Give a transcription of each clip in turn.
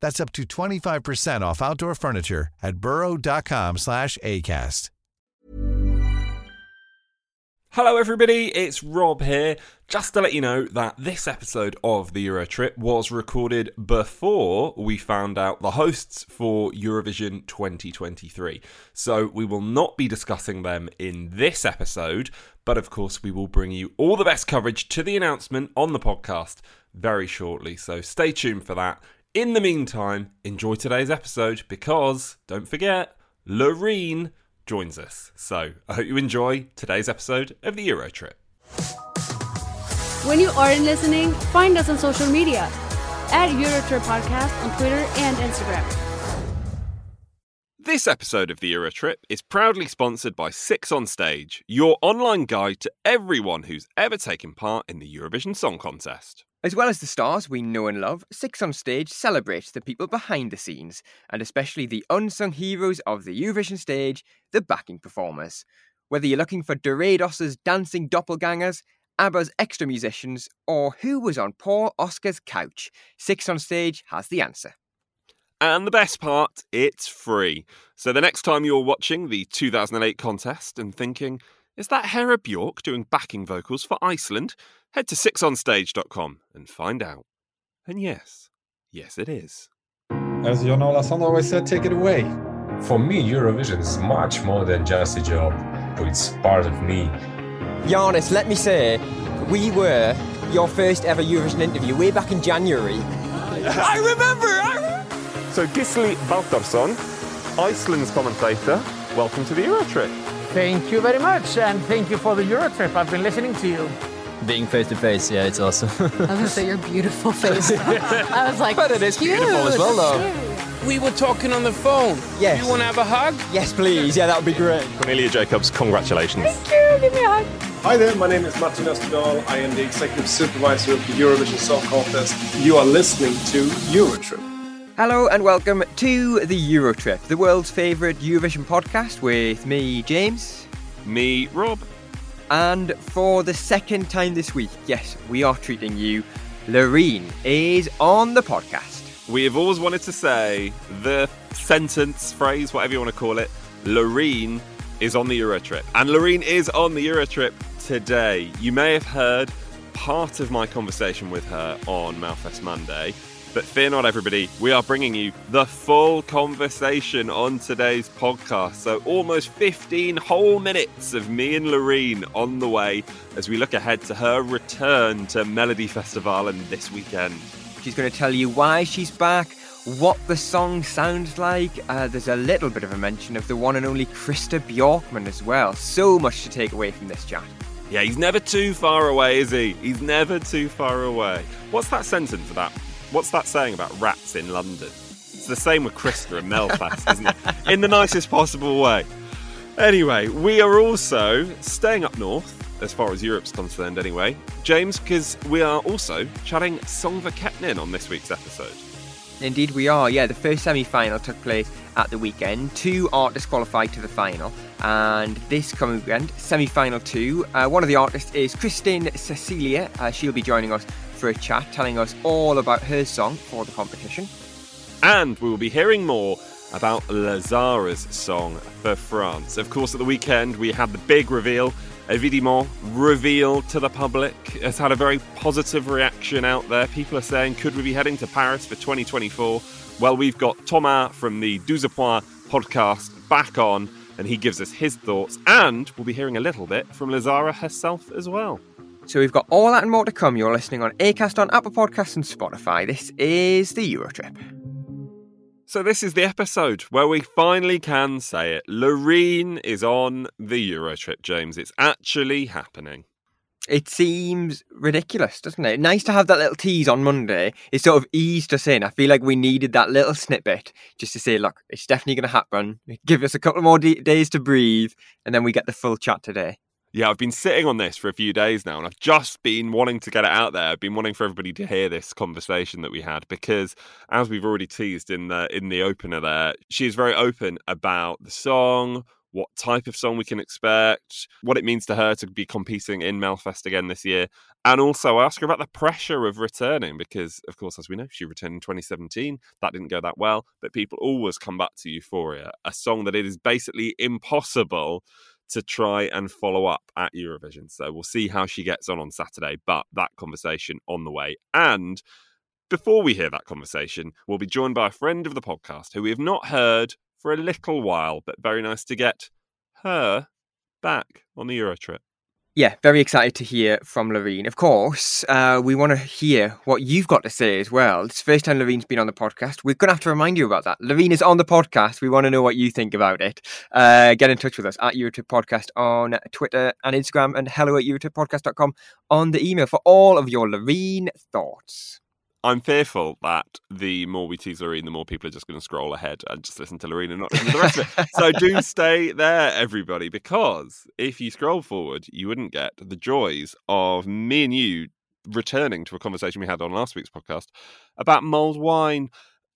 That's up to 25% off outdoor furniture at burrow.com slash ACAST. Hello, everybody, it's Rob here. Just to let you know that this episode of the Euro Trip was recorded before we found out the hosts for Eurovision 2023. So we will not be discussing them in this episode, but of course, we will bring you all the best coverage to the announcement on the podcast very shortly. So stay tuned for that. In the meantime, enjoy today's episode because, don't forget, Loreen joins us. So I hope you enjoy today's episode of the Euro Trip. When you aren't listening, find us on social media at Eurotrip Podcast on Twitter and Instagram. This episode of the Euro Trip is proudly sponsored by Six on Stage, your online guide to everyone who's ever taken part in the Eurovision Song Contest. As well as the stars we know and love, Six on Stage celebrates the people behind the scenes, and especially the unsung heroes of the Eurovision stage, the backing performers. Whether you're looking for Dorados's dancing doppelgangers, ABBA's extra musicians, or who was on Paul Oscar's couch, Six on Stage has the answer. And the best part, it's free. So the next time you're watching the 2008 contest and thinking, is that Hera Bjork doing backing vocals for Iceland? Head to sixonstage.com and find out. And yes, yes, it is. As Jon Olason always said, take it away. For me, Eurovision is much more than just a job. But it's part of me. Giannis, let me say, we were your first ever Eurovision interview way back in January. I remember! I remember. So Gisli Baldursson, Iceland's commentator, welcome to the Eurotrip. Thank you very much, and thank you for the Eurotrip. I've been listening to you. Being face to face, yeah, it's awesome. I was gonna say your beautiful face. I was like, But it is cute. beautiful as well, though. We were talking on the phone. Yes. You want to have a hug? Yes, please. Yeah, that would be great. Cornelia Jacobs, congratulations. Thank you. Give me a hug. Hi there, my name is Martin Österdahl. I am the executive supervisor of the Eurovision Song Contest. You are listening to Eurotrip. Hello and welcome to the Eurotrip, the world's favourite Eurovision podcast with me, James. Me, Rob. And for the second time this week, yes, we are treating you. Loreen is on the podcast. We have always wanted to say the sentence, phrase, whatever you want to call it. Loreen is on the Euro trip. And Loreen is on the Euro trip today. You may have heard part of my conversation with her on Melfest Monday. But fear not, everybody, we are bringing you the full conversation on today's podcast. So, almost 15 whole minutes of me and Loreen on the way as we look ahead to her return to Melodifestivalen this weekend. She's going to tell you why she's back, what the song sounds like. Uh, there's a little bit of a mention of the one and only Christer Björkman as well. So much to take away from this chat. Yeah, he's never too far away, is he? He's never too far away. What's that sentence about? What's that saying about rats in London? It's the same with Christer and Melfest, isn't it? In the nicest possible way. Anyway, we are also staying up north, as far as Europe's concerned, anyway, James, because we are also chatting Söngvakeppnin on this week's episode. Indeed, we are. Yeah, the first semi final took place at the weekend. Two artists qualified to the final, and this coming weekend, semi final two. Uh, one of the artists is Kristín Sesselja. Uh, she'll be joining us for a chat, telling us all about her song for the competition. And we will be hearing more about La Zarra's song for France. Of course, at the weekend, we had the big reveal. Évidemment revealed to the public. It's had a very positive reaction out there. People are saying, could we be heading to Paris for 2024? Well, we've got Thomas from the Douze Points podcast back on, and he gives us his thoughts. And we'll be hearing a little bit from Lazara herself as well. So we've got all that and more to come. You're listening on Acast, on Apple Podcasts, and Spotify. This is the Eurotrip. So this is the episode where we finally can say it. Loreen is on the Eurotrip, James. It's actually happening. It seems ridiculous, doesn't it? Nice to have that little tease on Monday. It sort of eased us in. I feel like we needed that little snippet just to say, look, it's definitely going to happen. Give us a couple more d- days to breathe, and then we get the full chat today. Yeah, I've been sitting on this for a few days now, and I've just been wanting to get it out there. I've been wanting for everybody to hear this conversation that we had because, as we've already teased in the in the opener, there she is very open about the song, what type of song we can expect, what it means to her to be competing in Melfest again this year, and also I ask her about the pressure of returning because, of course, as we know, she returned in 2017. That didn't go that well, but people always come back to Euphoria, a song that it is basically impossible to try and follow up at Eurovision. So we'll see how she gets on on Saturday, but that conversation on the way. And before we hear that conversation, we'll be joined by a friend of the podcast who we have not heard for a little while, but very nice to get her back on the Euro trip yeah, very excited to hear from Loreen. Of course, uh, we want to hear what you've got to say as well. It's first time Loreen's been on the podcast. We're going to have to remind you about that. Loreen is on the podcast. We want to know what you think about it. Uh, get in touch with us at Eurotrip Podcast on Twitter and Instagram and hello at EurotripPodcast.com on the email for all of your Loreen thoughts. I'm fearful that the more we tease Loreen, the more people are just going to scroll ahead and just listen to Loreen and not listen to the rest of it. So do stay there, everybody, because if you scroll forward, you wouldn't get the joys of me and you returning to a conversation we had on last week's podcast about mulled wine.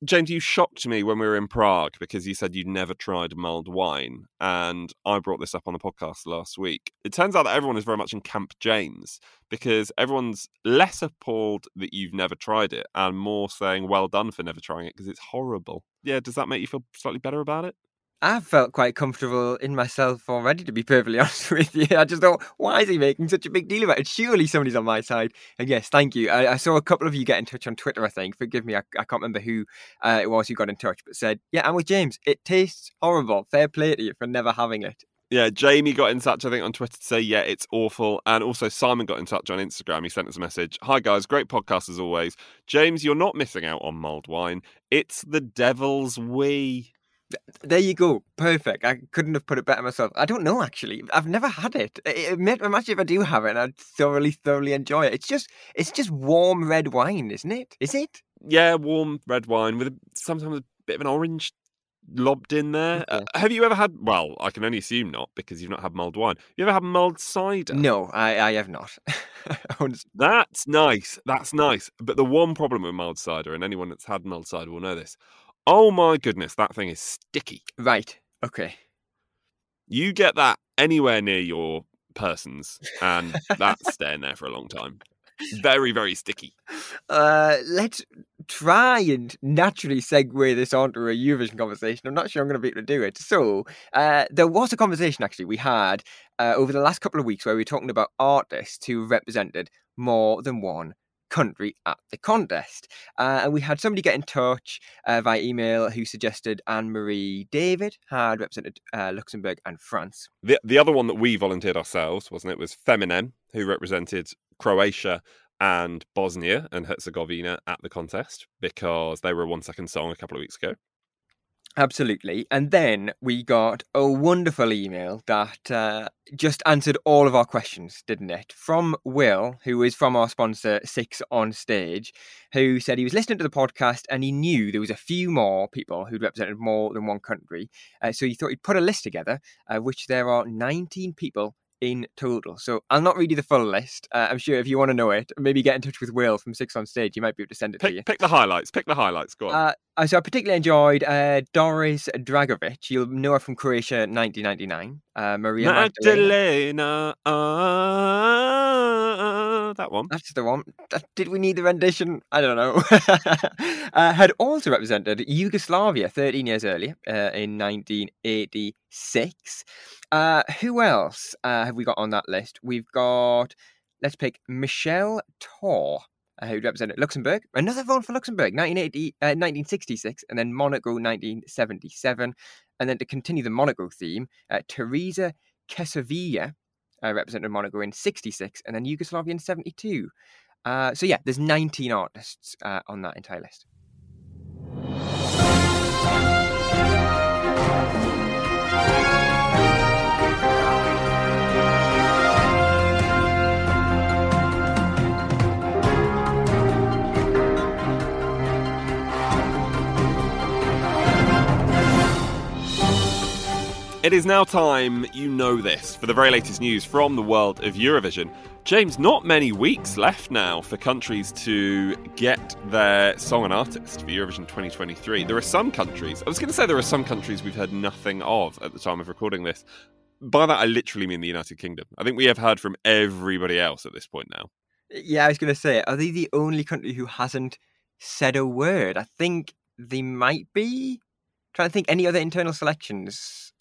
James, you shocked me when we were in Prague because you said you'd never tried mulled wine. And I brought this up on the podcast last week. It turns out that everyone is very much in Camp James because everyone's less appalled that you've never tried it and more saying, well done for never trying it because it's horrible. Yeah, does that make you feel slightly better about it? I felt quite comfortable in myself already, to be perfectly honest with you. I just thought, why is he making such a big deal about it? Surely somebody's on my side. And yes, thank you. I, I saw a couple of you get in touch on Twitter, I think. Forgive me, I, I can't remember who uh, it was who got in touch, but said, yeah, I'm with James. It tastes horrible. Fair play to you for never having it. Yeah, Jamie got in touch, I think, on Twitter to say, yeah, it's awful. And also, Simon got in touch on Instagram. He sent us a message Hi, guys, great podcast as always. James, you're not missing out on mulled wine. It's the devil's wee. There you go. Perfect. I couldn't have put it better myself. I don't know, actually. I've never had it. Imagine if I do have it and I'd thoroughly, thoroughly enjoy it. It's just, it's just warm red wine, isn't it? Is it? Yeah, warm red wine with sometimes a bit of an orange lobbed in there. Okay. Uh, have you ever had? Well, I can only assume not because you've not had mulled wine. You ever had mulled cider? No, I, I have not. that's nice. That's nice. But the one problem with mulled cider, and anyone that's had mulled cider will know this. Oh my goodness, that thing is sticky. Right. Okay. You get that anywhere near your persons, and that's staying there for a long time. Very, very sticky. Uh, let's try and naturally segue this onto a Eurovision conversation. I'm not sure I'm going to be able to do it. So, uh, there was a conversation actually we had uh, over the last couple of weeks where we were talking about artists who represented more than one country at the contest. Uh, and we had somebody get in touch uh, via email who suggested Anne Marie David had represented uh, Luxembourg and France. The the other one that we volunteered ourselves, wasn't it, was Feminem, who represented Croatia and Bosnia and Herzegovina at the contest because they were a one second song a couple of weeks ago. Absolutely. And then we got a wonderful email that uh, just answered all of our questions, didn't it? From Will, who is from our sponsor, Six on Stage, who said he was listening to the podcast and he knew there was a few more people who'd represented more than one country. Uh, so he thought he'd put a list together, uh, which there are 19 people in total. So I'll not read you the full list. Uh, I'm sure if you want to know it, maybe get in touch with Will from Six on Stage. You might be able to send it pick, to you. Pick the highlights. Pick the highlights. Go on. Uh, so I particularly enjoyed uh, Doris Dragovic. You'll know her from Croatia 1999. Uh, Maria Magdalena. Uh, that one. That's the one. Did we need the rendition? I don't know. uh, had also represented Yugoslavia 13 years earlier uh, in 1986. Uh, who else uh, have we got on that list? We've got, let's pick Michèle Torr. Uh, who represented Luxembourg. Another one for Luxembourg, 1980, uh, 1966, and then Monaco, 1977. And then to continue the Monaco theme, uh, Tereza Kesovija uh, represented Monaco in 66, and then Yugoslavia in 72. Uh, so yeah, there's 19 artists uh, on that entire list. It is now time, you know this, for the very latest news from the world of Eurovision. James, not many weeks left now for countries to get their song and artist for Eurovision 2023. There are some countries, I was going to say there are some countries we've heard nothing of at the time of recording this. By that, I literally mean the United Kingdom. I think we have heard from everybody else at this point now. Yeah, I was going to say, are they the only country who hasn't said a word? I think they might be. trying to think any other internal selections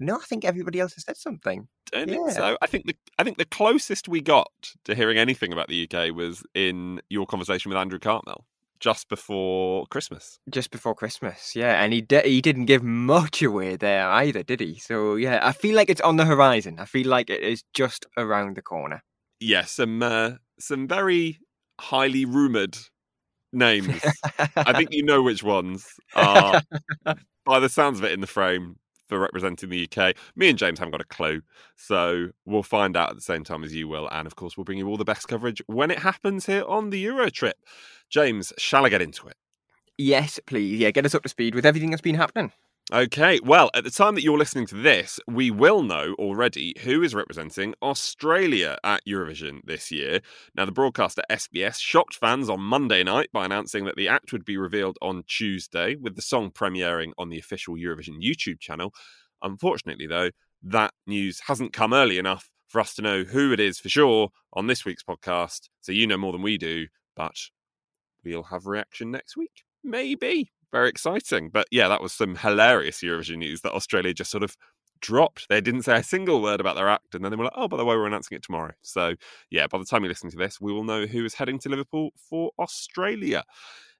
no, I think everybody else has said something. Don't yeah. think so. I think the I think the closest we got to hearing anything about the UK was in your conversation with Andrew Cartmel just before Christmas. Just before Christmas, yeah, and he de- he didn't give much away there either, did he? So yeah, I feel like it's on the horizon. I feel like it is just around the corner. Yes, yeah, some uh, some very highly rumored names. I think you know which ones are. By the sounds of it in the frame, for representing the UK. Me and James haven't got a clue, so we'll find out at the same time as you will. And of course, we'll bring you all the best coverage when it happens here on the Euro trip. James, shall I get into it? Yes, please. Yeah, get us up to speed with everything that's been happening. Okay, well, at the time that you're listening to this, we will know already who is representing Australia at Eurovision this year. Now, the broadcaster SBS shocked fans on Monday night by announcing that the act would be revealed on Tuesday, with the song premiering on the official Eurovision YouTube channel. Unfortunately, though, that news hasn't come early enough for us to know who it is for sure on this week's podcast. So you know more than we do, but we'll have reaction next week. Maybe very exciting. But yeah, that was some hilarious Eurovision news that Australia just sort of dropped. They didn't say a single word about their act, and then they were like, "Oh, by the way, we're announcing it tomorrow." So yeah, by the time you listen to this, we will know who is heading to Liverpool for Australia.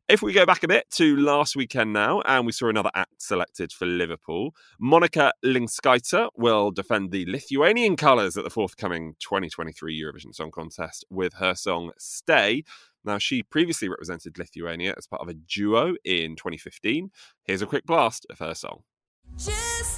If we go back a bit to last weekend now, and we saw another act selected for Liverpool, Monika Linkytė will defend the Lithuanian colours at the forthcoming 2023 Eurovision Song Contest with her song Stay, now, she previously represented Lithuania as part of a duo in 2015. Here's a quick blast of her song. Just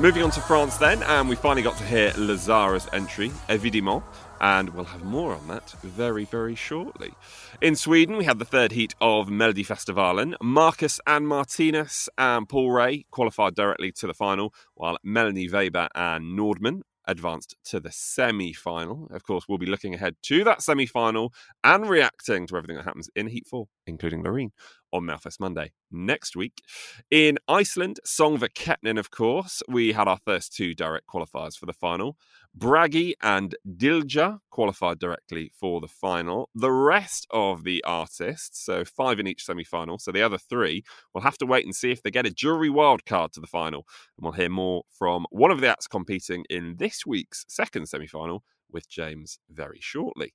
Moving on to France then, and we finally got to hear La Zarra's entry, Évidemment, and we'll have more on that very, very shortly. In Sweden, we had the third heat of Melodifestivalen. Marcus and Martinus and Paul Rey qualified directly to the final, while Melanie Wehbe and Nordman advanced to the semi final. Of course, we'll be looking ahead to that semi final and reacting to everything that happens in Heat 4, including Loreen, on Melfest Monday next week. In Iceland, Söngvakeppnin, of course, we had our first two direct qualifiers for the final. Bragi and Dilja qualified directly for the final. The rest of the artists, so five in each semi final, so the other three, will have to wait and see if they get a jury wildcard to the final. And we'll hear more from one of the acts competing in this week's second semi final with James very shortly.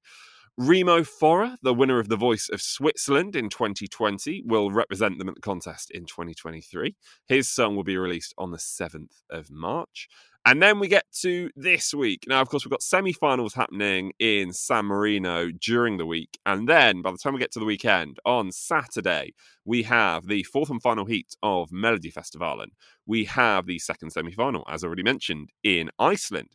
Remo Forrer, the winner of The Voice of Switzerland in 2020, will represent them at the contest in 2023. His song will be released on the 7th of March. And then we get to this week. Now, of course, we've got semi finals happening in San Marino during the week. And then by the time we get to the weekend, on Saturday, we have the fourth and final heat of Melodifestivalen. We have the second semi final, as already mentioned, in Iceland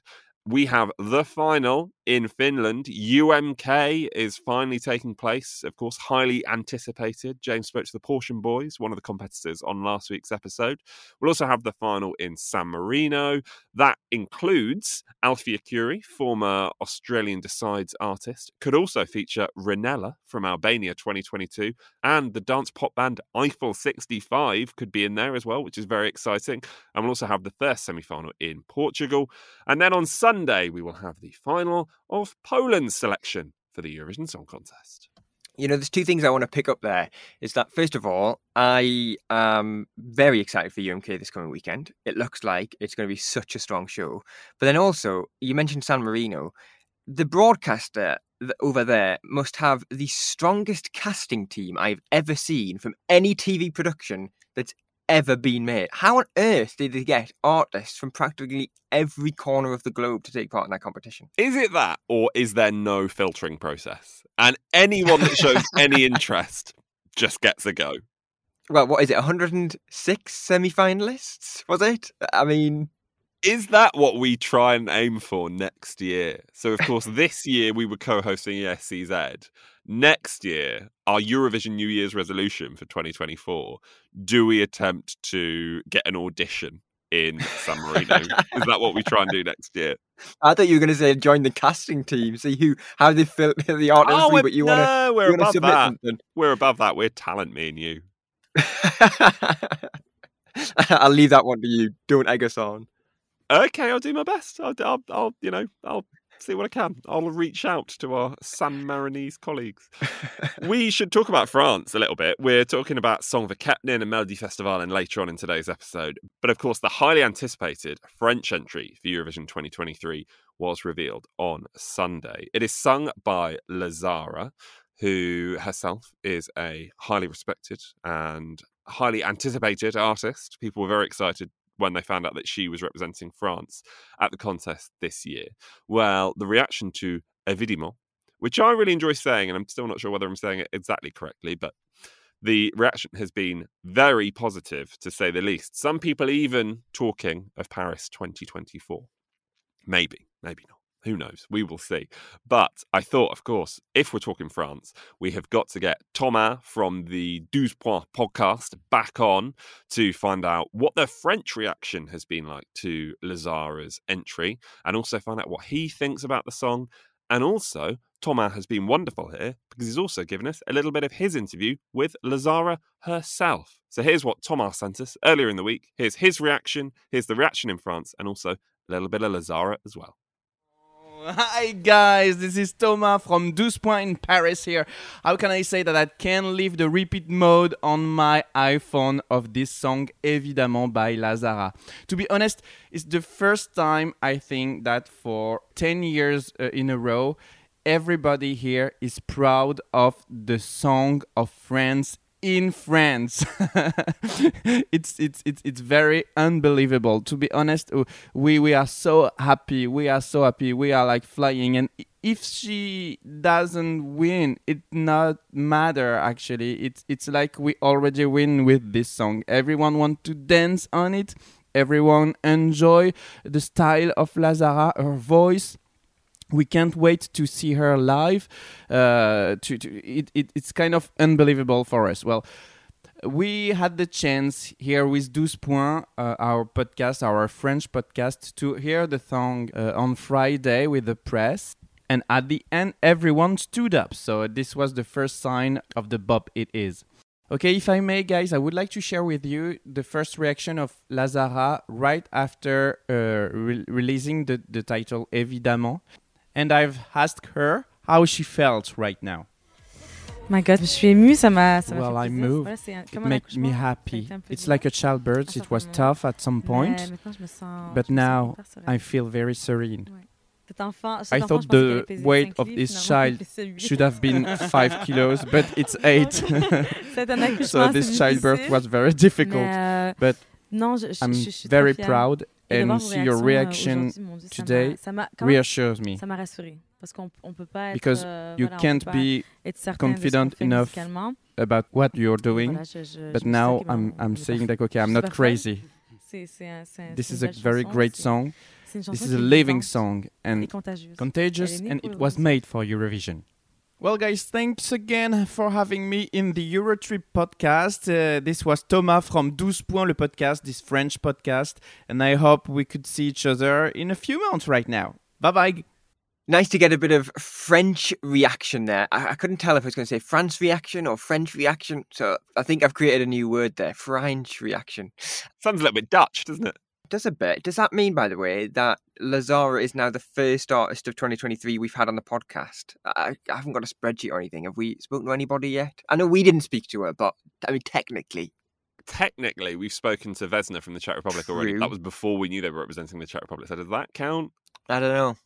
we have the final in Finland. UMK is finally taking place, of course, highly anticipated. James spoke to the Portion Boys, one of the competitors on last week's episode. We'll also have the final in San Marino. That includes Alfie Arcuri, former Australian Decides artist. Could also feature Ronela from Albania 2022, and the dance pop band Eiffel 65 could be in there as well, which is very exciting. And we'll also have the first semi final in Portugal. And then on Sunday, we will have the final of Poland's selection for the Eurovision Song Contest. You know, there's two things I want to pick up there. Is that first of all, I am very excited for UMK this coming weekend. It looks like it's going to be such a strong show. But then also, you mentioned San Marino. The broadcaster over there must have the strongest casting team I've ever seen from any TV production that's ever been made. How on earth did they get artists from practically every corner of the globe to take part in that competition? Is it that, or is there no filtering process? And anyone that shows any interest just gets a go. Well, what is it? 106 semi finalists? Was it? I mean. Is that what we try and aim for next year? So, of course, this year we were co hosting ESCZ next year, our Eurovision New Year's resolution for 2024, do we attempt to get an audition in San Marino? Is that what we try and do next year? I thought you were going to say join the casting team, see who how they fill the art oh, but you no, want to. We're above that. Something. We're above that. We're talent, me and you. I'll leave that one to you. Don't egg us on. Okay, I'll do my best. I'll, I'll, I'll you know, I'll see what I can. I'll reach out to our San Marinese colleagues. we should talk about France a little bit. We're talking about Söngvakeppnin and Melodifestivalen later on in today's episode. But of course, the highly anticipated French entry for Eurovision 2023 was revealed on Sunday. It is sung by La Zarra, who herself is a highly respected and highly anticipated artist. People were very excited when they found out that she was representing France at the contest this year. Well, the reaction to Evidemment, which I really enjoy saying, and I'm still not sure whether I'm saying it exactly correctly, but the reaction has been very positive to say the least. Some people even talking of Paris 2024. Maybe, maybe not. Who knows? We will see. But I thought, of course, if we're talking France, we have got to get Thomas from the Douze Points podcast back on to find out what the French reaction has been like to La Zarra's entry and also find out what he thinks about the song. And also, Thomas has been wonderful here because he's also given us a little bit of his interview with La Zarra herself. So here's what Thomas sent us earlier in the week. Here's his reaction, here's the reaction in France, and also a little bit of Lazara as well. Hi guys, this is Thomas from Douze Points in Paris here. How can I say that I can leave the repeat mode on my iPhone of this song Évidemment by La Zarra? To be honest, it's the first time I think that for 10 years uh, in a row, everybody here is proud of the song of France in France. it's it's it's it's very unbelievable. To be honest, we we are so happy. We are so happy. We are like flying. And if she doesn't win, it not matter. Actually, it's it's like we already win with this song. Everyone want to dance on it. Everyone enjoy the style of La Zarra, her voice we can't wait to see her live. Uh, to, to it, it, it's kind of unbelievable for us. Well, we had the chance here with Douze Points, uh, our podcast, our French podcast, to hear the song uh, on Friday with the press. And at the end, everyone stood up. So this was the first sign of the bop it is. Okay, if I may, guys, I would like to share with you the first reaction of La Zarra right after uh, re- releasing the, the title Évidemment. And I've asked her how she felt right now. My God, je suis émue, ça m'a. Well, I moved. Voilà, It makes me accouchement. Ça a happy. été un peu It's like a childbirth. It was tough at some point, Mais maintenant, je me sens- but je me sens now. I feel very serene. Cet enfant, cet I thought je pensais qu'il allait the weight of this child should have been 5 kilos, but it's 8. C'est un accouchement so this childbirth was very difficult. euh, but non, je- je- I'm very proud Et and see your reaction Dieu, today ça reassures me. Ça m'a. Parce qu'on on peut pas être. because euh, you voilà, can't be être certain de ce qu'on confident enough about what you're doing. voilà, je- je- but je now suis dit que I'm I'm saying like okay, I'm not crazy. C'est- c'est un- c'est un- This is a very chanson, great song. c'est une chanson This is a living song and contagieuse. contagious, Elle est née and it was made for Eurovision. Well, guys, thanks again for having me in the Eurotrip podcast. Uh, this was Thomas from 12 Points, le podcast, this French podcast, and I hope we could see each other in a few months right now. Bye bye. Nice to get a bit of French reaction there. I, I couldn't tell if I was going to say France reaction or French reaction. So I think I've created a new word there French reaction. Sounds a little bit Dutch, doesn't it? Does a bit. Does that mean, by the way, that La Zarra is now the first artist of 2023 we've had on the podcast? I, I haven't got a spreadsheet or anything. Have we spoken to anybody yet? I know we didn't speak to her, but I mean, technically. Technically, we've spoken to Vesna from the Czech Republic already. That was before we knew they were representing the Czech Republic. So does that count? I don't know.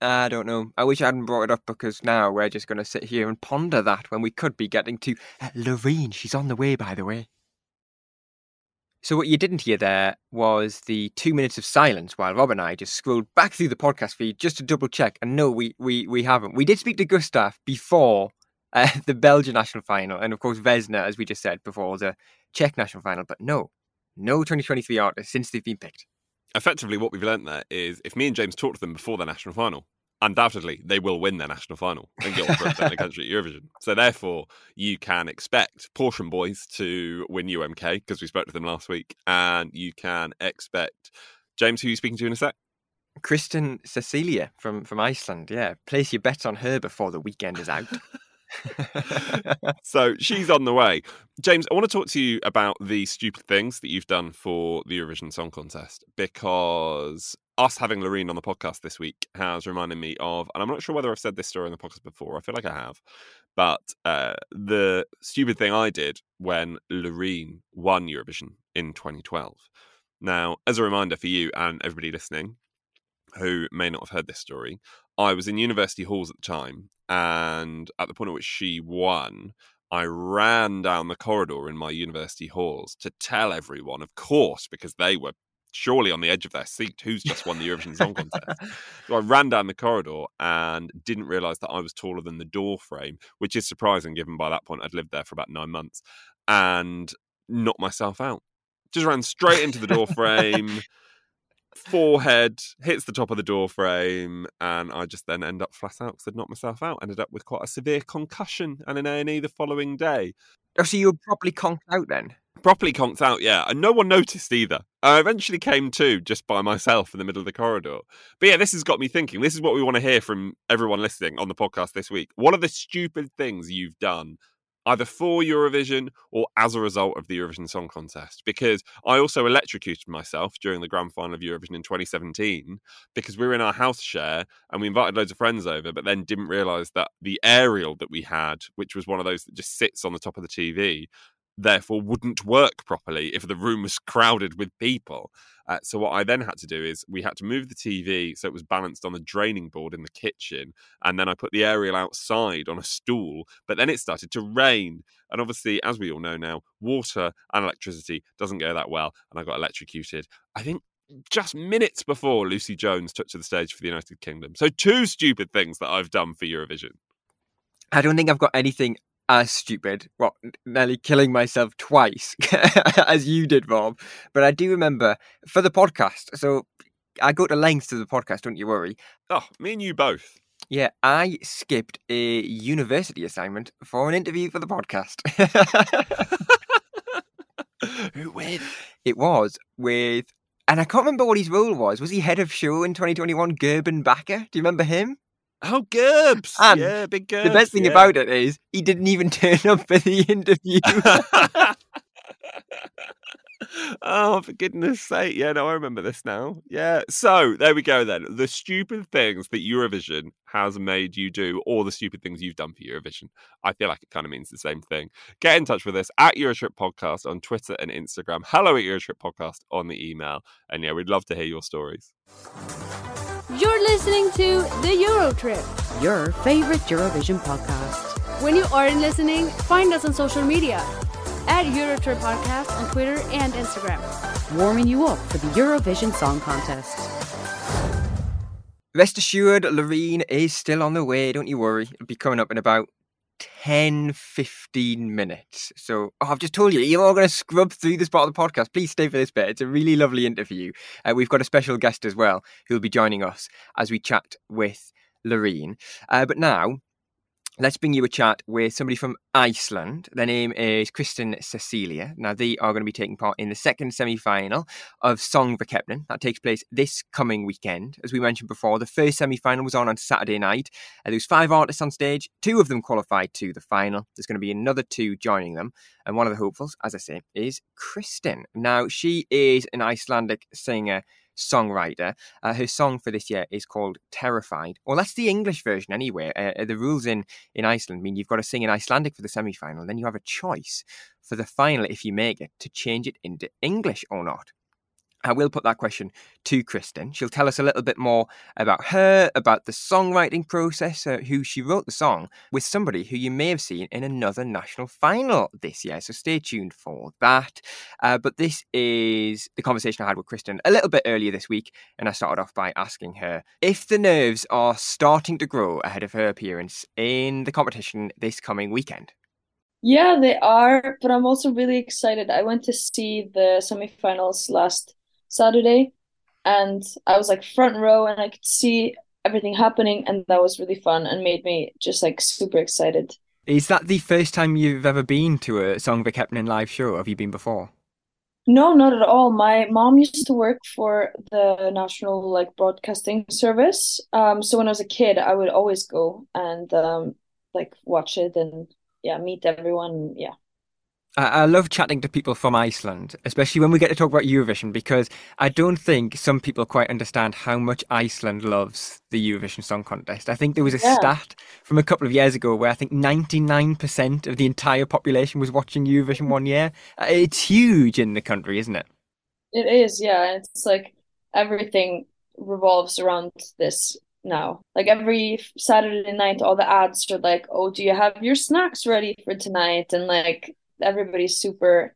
I don't know. I wish I hadn't brought it up because now we're just going to sit here and ponder that when we could be getting to uh, Loreen. She's on the way, by the way. So, what you didn't hear there was the two minutes of silence while Rob and I just scrolled back through the podcast feed just to double check. And no, we, we, we haven't. We did speak to Gustav before uh, the Belgian national final, and of course, Vesna, as we just said, before the Czech national final. But no, no 2023 artists since they've been picked. Effectively, what we've learnt there is if me and James talk to them before the national final, undoubtedly they will win their national final and get on represent the country at Eurovision. So therefore, you can expect Portion Boys to win UMK because we spoke to them last week, and you can expect James, who are you speaking to in a sec? Kristín Sesselja from, from Iceland. Yeah, place your bet on her before the weekend is out. so she's on the way. James, I want to talk to you about the stupid things that you've done for the Eurovision Song Contest because us having Loreen on the podcast this week has reminded me of, and I'm not sure whether I've said this story on the podcast before. I feel like I have, but uh, the stupid thing I did when Loreen won Eurovision in 2012. Now, as a reminder for you and everybody listening who may not have heard this story, I was in university halls at the time, and at the point at which she won, I ran down the corridor in my university halls to tell everyone, of course, because they were surely on the edge of their seat, who's just won the Eurovision Song Contest. so I ran down the corridor and didn't realise that I was taller than the door frame, which is surprising given by that point I'd lived there for about nine months, and knocked myself out. Just ran straight into the door frame forehead hits the top of the door frame and i just then end up flat out because i'd knocked myself out ended up with quite a severe concussion and an a&e the following day oh so you were properly conked out then properly conked out yeah and no one noticed either. I eventually came to just by myself in the middle of the corridor. But yeah this has got me thinking. This is what we want to hear from everyone listening on the podcast this week. What are the stupid things you've done either for Eurovision or as a result of the Eurovision Song Contest. Because I also electrocuted myself during the grand final of Eurovision in 2017 because we were in our house share and we invited loads of friends over, but then didn't realize that the aerial that we had, which was one of those that just sits on the top of the TV, therefore wouldn't work properly if the room was crowded with people. Uh, so what I then had to do is we had to move the TV so it was balanced on the draining board in the kitchen, and then I put the aerial outside on a stool. But then it started to rain, and obviously, as we all know now, water and electricity doesn't go that well, and I got electrocuted. I think just minutes before Lucy Jones took to the stage for the United Kingdom. So two stupid things that I've done for Eurovision. I don't think I've got anything as stupid, well, nearly killing myself twice as you did, Rob. But I do remember for the podcast. So I go to lengths to the podcast, don't you worry. Oh, me and you both. Yeah, I skipped a university assignment for an interview for the podcast. Who with? It was with, and I can't remember what his role was. Was he head of show in 2021, Gerben Bakker? Do you remember him? Oh, Gerbs. And yeah, big Gerbs. the best thing yeah. about it is he didn't even turn up for the interview. oh, for goodness sake. Yeah, no, I remember this now. Yeah. So there we go then. The stupid things that Eurovision has made you do, or the stupid things you've done for Eurovision. I feel like it kind of means the same thing. Get in touch with us at Eurotrip Podcast on Twitter and Instagram. Hello at Eurotrip Podcast on the email. And yeah, we'd love to hear your stories. You're listening to The Euro Trip. Your favorite Eurovision podcast. When you aren't listening, find us on social media at Eurotrip Podcast on Twitter and Instagram. Warming you up for the Eurovision Song Contest. Rest assured, Loreen is still on the way. Don't you worry. It'll be coming up in about 10, 15 minutes. So, oh, I've just told you, you're all going to scrub through this part of the podcast. Please stay for this bit. It's a really lovely interview. Uh, we've got a special guest as well who'll be joining us as we chat with Loreen. Uh, but now, let's bring you a chat with somebody from Iceland. Their name is Kristín Sesselja. Now, they are going to be taking part in the second semi final of Song for Söngvakeppnin. That takes place this coming weekend. As we mentioned before, the first semi final was on on Saturday night. Uh, there was five artists on stage. Two of them qualified to the final. There's going to be another two joining them. And one of the hopefuls, as I say, is Kristín. Now, she is an Icelandic singer songwriter. Uh, her song for this year is called Terrified. Well, that's the English version anyway. Uh, the rules in, in Iceland mean you've got to sing in Icelandic for the semi final, then you have a choice for the final, if you make it, to change it into English or not. I will put that question to Kristín. She'll tell us a little bit more about her, about the songwriting process, uh, who she wrote the song with somebody who you may have seen in another national final this year. So stay tuned for that. Uh, but this is the conversation I had with Kristín a little bit earlier this week. And I started off by asking her if the nerves are starting to grow ahead of her appearance in the competition this coming weekend. Yeah, they are, but I'm also really excited. I went to see the semifinals last Saturday, and I was like front row, and I could see everything happening, and that was really fun and made me just like super excited. Is that the first time you've ever been to a Söngvakeppnin live show? Have you been before? No, not at all. My mom used to work for the national like broadcasting service. Um, so when I was a kid, I would always go and um, like watch it and yeah, meet everyone. Yeah. I, love chatting to people from Iceland, especially when we get to talk about Eurovision, because I don't think some people quite understand how much Iceland loves the Eurovision Song Contest. I think there was a Yeah. stat from a couple of years ago where I think 99% of the entire population was watching Eurovision one year. Uh, It's huge in the country, isn't it? It is, yeah. It's like everything revolves around this now. Like every Saturday night, all the ads are like, "Oh, do you have your snacks ready for tonight?" And like everybody's super,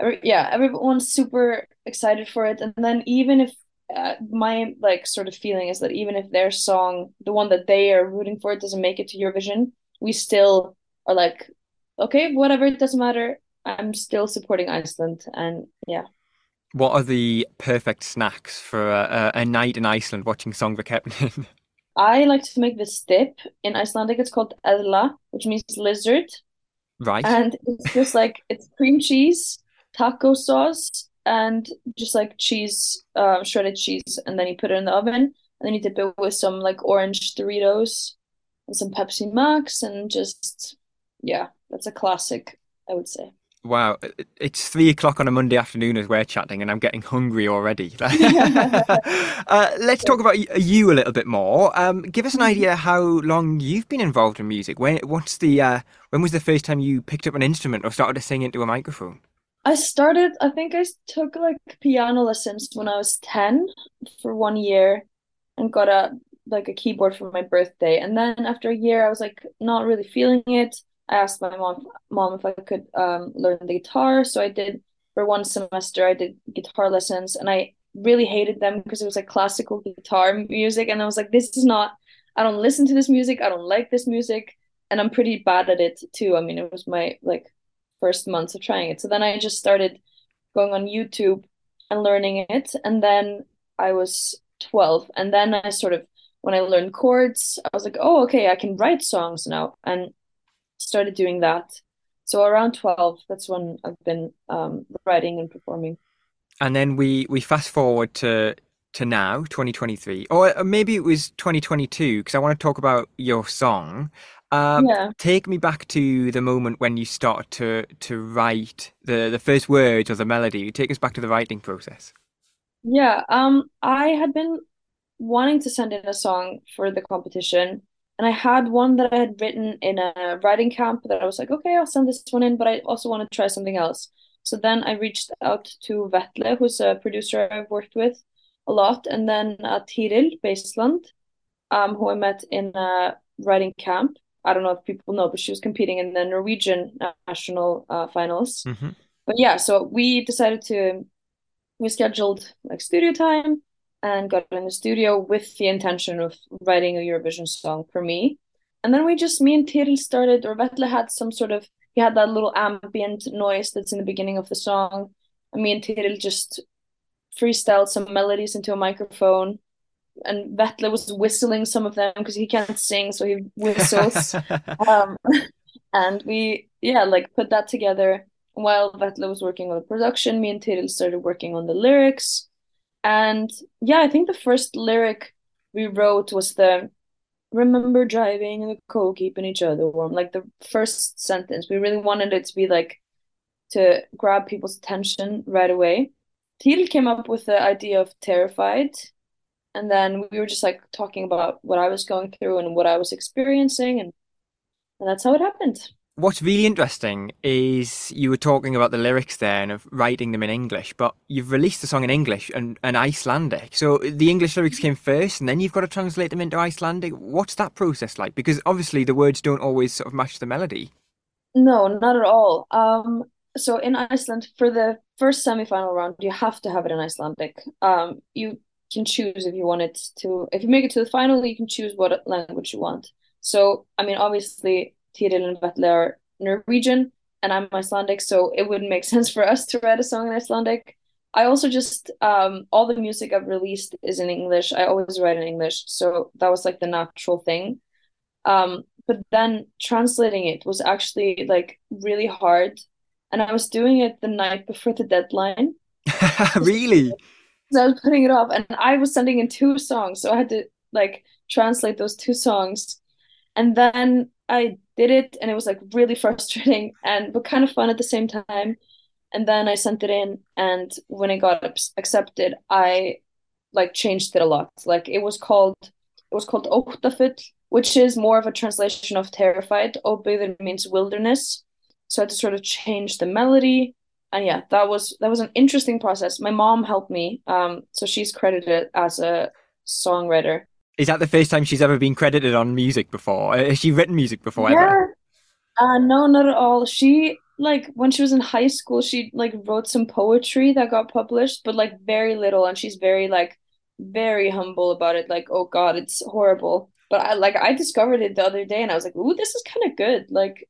every, yeah, everyone's super excited for it. And then even if uh, my like sort of feeling is that even if their song, the one that they are rooting for, doesn't make it to Eurovision, we still are like, okay, whatever, it doesn't matter. I'm still supporting Iceland, and yeah. What are the perfect snacks for a, a, night in Iceland watching Song Söngvakeppnin? I like to make this dip. In Icelandic, it's called eðla, which means lizard. Right? And it's just like it's cream cheese, taco sauce, and just like cheese, uh, shredded cheese, and then you put it in the oven, and then you dip it with some like orange Doritos and some Pepsi Max, and just yeah, that's a classic, I would say. Wow, it's three o'clock on a Monday afternoon as we're chatting, and I'm getting hungry already. uh, let's talk about you a little bit more. Um, give us an idea how long you've been involved in music. When, what's the uh, when was the first time you picked up an instrument or started to sing into a microphone? I started, I think I took like piano lessons when I was 10 for one year and got a like a keyboard for my birthday. And then after a year, I was like not really feeling it. I asked my mom mom if I could um learn the guitar. So I did for one semester, I did guitar lessons and I really hated them because it was like classical guitar music. And I was like, this is not, I don't listen to this music. I don't like this music. And I'm pretty bad at it too. I mean, it was my like first months of trying it. So then I just started going on YouTube and learning it. And then I was 12. And then I sort of, when I learned chords, I was like, oh, okay, I can write songs now. And started doing that. So around 12, that's when I've been um, writing and performing. And then we we fast forward to to now, 2023, or uh, maybe it was 2022, because I want to talk about your song. Um, Yeah. Take me back to the moment when you started to to write the the first words or the melody. Take us back to the writing process. Yeah, um, I had been wanting to send in a song for the competition, and I had one that I had written in a writing camp that I was like, okay, I'll send this one in, but I also want to try something else. So then I reached out to Vetle, who's a producer I've worked with a lot, and then uh, Tiril Beisland, um, who I met in a writing camp. I don't know if people know, but she was competing in the Norwegian national uh, finals. Mm-hmm. But yeah, so we decided to we scheduled like studio time and got in the studio with the intention of writing a Eurovision song for me. And then we just me and Tiril started, or Vetle had some sort of he had that little ambient noise that's in the beginning of the song. And me and Tiril just freestyled some melodies into a microphone. And Vetle was whistling some of them because he can't sing, so he whistles. um, and we, yeah, like put that together. While Vetle was working on the production, me and Tiril started working on the lyrics. And yeah, I think the first lyric we wrote was the remember driving in the cold, keeping each other warm. Like the first sentence, we really wanted it to be like to grab people's attention right away. Tiril came up with the idea of terrified. And then we were just like talking about what I was going through and what I was experiencing. And, and that's how it happened. What's really interesting is you were talking about the lyrics there and of writing them in English, but you've released the song in English and, and Icelandic. So the English lyrics came first and then you've got to translate them into Icelandic. What's that process like? Because obviously the words don't always sort of match the melody. No, not at all. Um, so in Iceland, for the first semi-final round, you have to have it in Icelandic. Um, you can choose if you want it to, if you make it to the final, you can choose what language you want. So, I mean, obviously, Tiril and Vetle are Norwegian and I'm Icelandic, so it wouldn't make sense for us to write a song in Icelandic. I also just um all the music I've released is in English. I always write in English, so that was like the natural thing. Um, but then translating it was actually like really hard, and I was doing it the night before the deadline. really? So I was putting it off, and I was sending in two songs, so I had to like translate those two songs, and then I did it and it was like really frustrating and but kind of fun at the same time. And then I sent it in and when it got accepted I like changed it a lot. Like it was called it was called Óttafull which is more of a translation of terrified. Óbyggðir means wilderness. So I had to sort of change the melody. And yeah that was that was an interesting process. My mom helped me um so she's credited as a songwriter is that the first time she's ever been credited on music before? Has she written music before yeah. ever? Uh, no, not at all. She like when she was in high school, she like wrote some poetry that got published, but like very little, and she's very like very humble about it. Like, oh God, it's horrible. But I like I discovered it the other day, and I was like, ooh, this is kind of good. Like,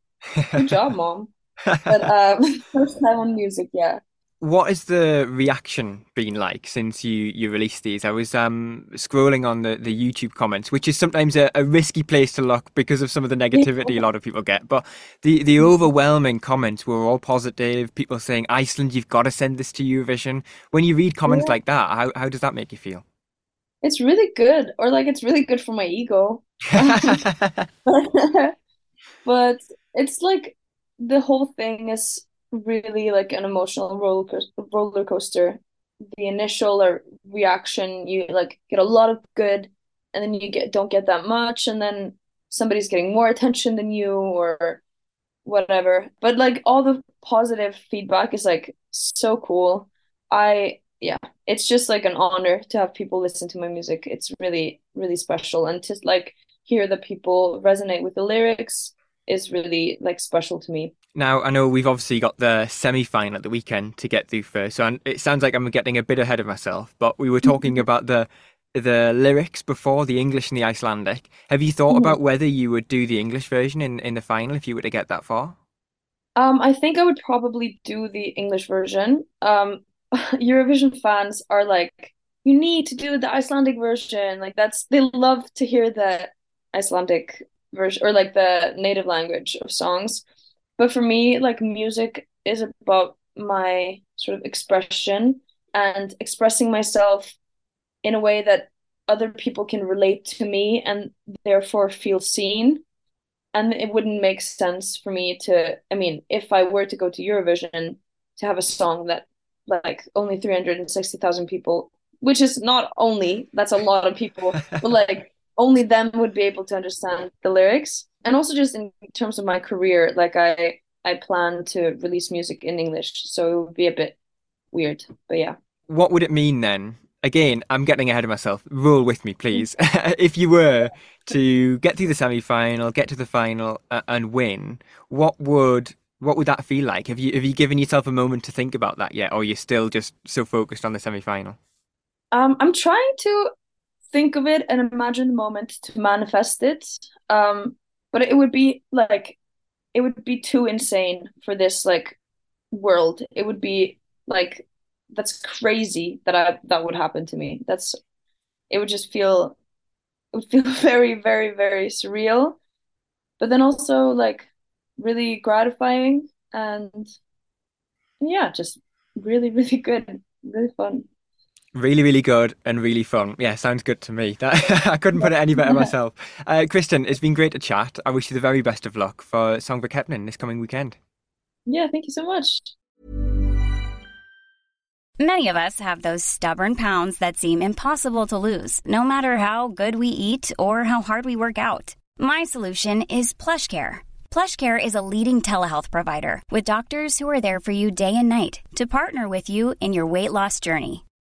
good job, mom. But um, first time on music, yeah what has the reaction been like since you you released these? I was um scrolling on the the youtube comments which is sometimes a, a risky place to look because of some of the negativity a lot of people get but the the overwhelming comments were all positive people saying iceland you've got to send this to eurovision. When you read comments yeah. like that how, how does that make you feel? It's really good or like it's really good for my ego. But it's like the whole thing is really like an emotional roller coaster, roller coaster. The initial or reaction, you like get a lot of good, and then you get don't get that much, and then somebody's getting more attention than you or whatever. But like all the positive feedback is like so cool. I yeah, it's just like an honor to have people listen to my music. It's really really special, and to like hear the people resonate with the lyrics is really like special to me. Now, I know we've obviously got the semi final at the weekend to get through first, so it sounds like I'm getting a bit ahead of myself. But we were talking about the the lyrics before the English and the Icelandic. Have you thought about whether you would do the English version in, in the final if you were to get that far? Um, I think I would probably do the English version. Um, Eurovision fans are like, you need to do the Icelandic version. Like that's they love to hear the Icelandic version or like the native language of songs. But for me, like music is about my sort of expression and expressing myself in a way that other people can relate to me and therefore feel seen. And it wouldn't make sense for me to, I mean, if I were to go to Eurovision to have a song that like only 360,000 people, which is not only, that's a lot of people, but like only them would be able to understand the lyrics. And also just in terms of my career, like I I plan to release music in English, so it would be a bit weird. But yeah. What would it mean then? Again, I'm getting ahead of myself. Rule with me, please. if you were to get through the semi-final, get to the final, uh, and win, what would what would that feel like? Have you have you given yourself a moment to think about that yet, or are you still just so focused on the semi-final? Um, I'm trying to think of it and imagine the moment to manifest it. Um, but it would be like it would be too insane for this like world. It would be like that's crazy that I that would happen to me. That's it would just feel it would feel very very very surreal, but then also like really gratifying and yeah, just really really good, really fun. Really, really good and really fun. Yeah, sounds good to me. That, I couldn't put it any better myself. Uh, Kristín, it's been great to chat. I wish you the very best of luck for Söngvakeppnin this coming weekend. Yeah, thank you so much. Many of us have those stubborn pounds that seem impossible to lose, no matter how good we eat or how hard we work out. My solution is PlushCare. PlushCare is a leading telehealth provider with doctors who are there for you day and night to partner with you in your weight loss journey.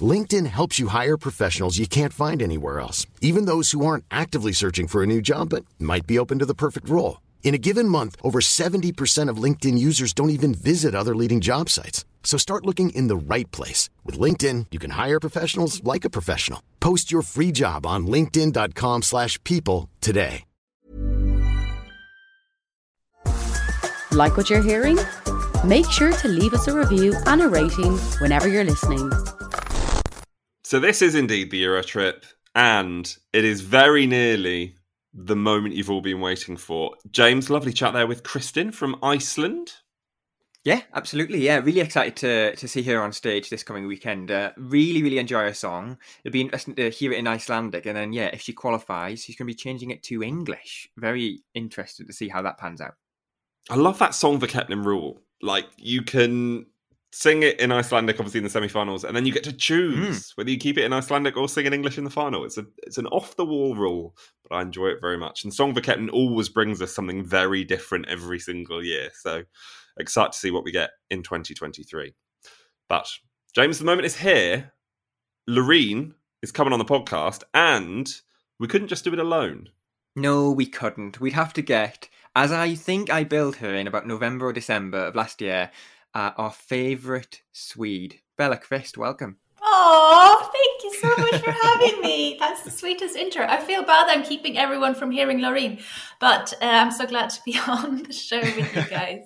LinkedIn helps you hire professionals you can't find anywhere else, even those who aren't actively searching for a new job but might be open to the perfect role. In a given month, over 70% of LinkedIn users don't even visit other leading job sites. So start looking in the right place. With LinkedIn, you can hire professionals like a professional. Post your free job on linkedin.com slash people today. Like what you're hearing? Make sure to leave us a review and a rating whenever you're listening. So this is indeed the Euro trip, and it is very nearly the moment you've all been waiting for. James, lovely chat there with Kristín from Iceland. Yeah, absolutely. Yeah, really excited to to see her on stage this coming weekend. Uh, really, really enjoy her song. It'll be interesting to hear it in Icelandic, and then yeah, if she qualifies, she's going to be changing it to English. Very interested to see how that pans out. I love that Söngvakeppnin rule. Like you can sing it in Icelandic, obviously in the semi-finals, and then you get to choose mm. whether you keep it in Icelandic or sing in English in the final. It's a it's an off the wall rule, but I enjoy it very much. And Söngvakeppnin always brings us something very different every single year. So excited to see what we get in 2023. But James, the moment is here. Loreen is coming on the podcast, and we couldn't just do it alone. No, we couldn't. We'd have to get, as I think I billed her in about November or December of last year, uh, our favourite Swede, Bella Christ. Welcome. Oh, thank you so much for having me. That's the sweetest intro. I feel bad I'm keeping everyone from hearing Loreen, but uh, I'm so glad to be on the show with you guys.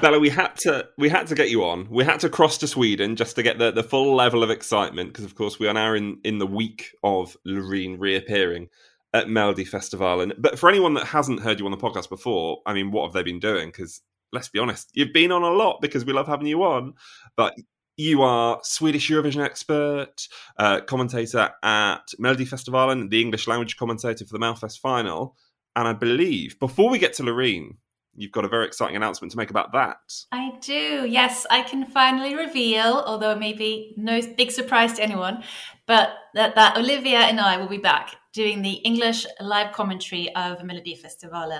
Bella, we had to we had to get you on. We had to cross to Sweden just to get the, the full level of excitement because, of course, we are now in, in the week of Loreen reappearing at Melody Festival. And but for anyone that hasn't heard you on the podcast before, I mean, what have they been doing? Because let's be honest, you've been on a lot because we love having you on. But you are Swedish Eurovision expert, uh, commentator at Melody Festival, and the English language commentator for the Melfest final. And I believe before we get to Loreen, you've got a very exciting announcement to make about that. I do. Yes, I can finally reveal, although maybe no big surprise to anyone, but that, that Olivia and I will be back doing the English live commentary of Melody Festival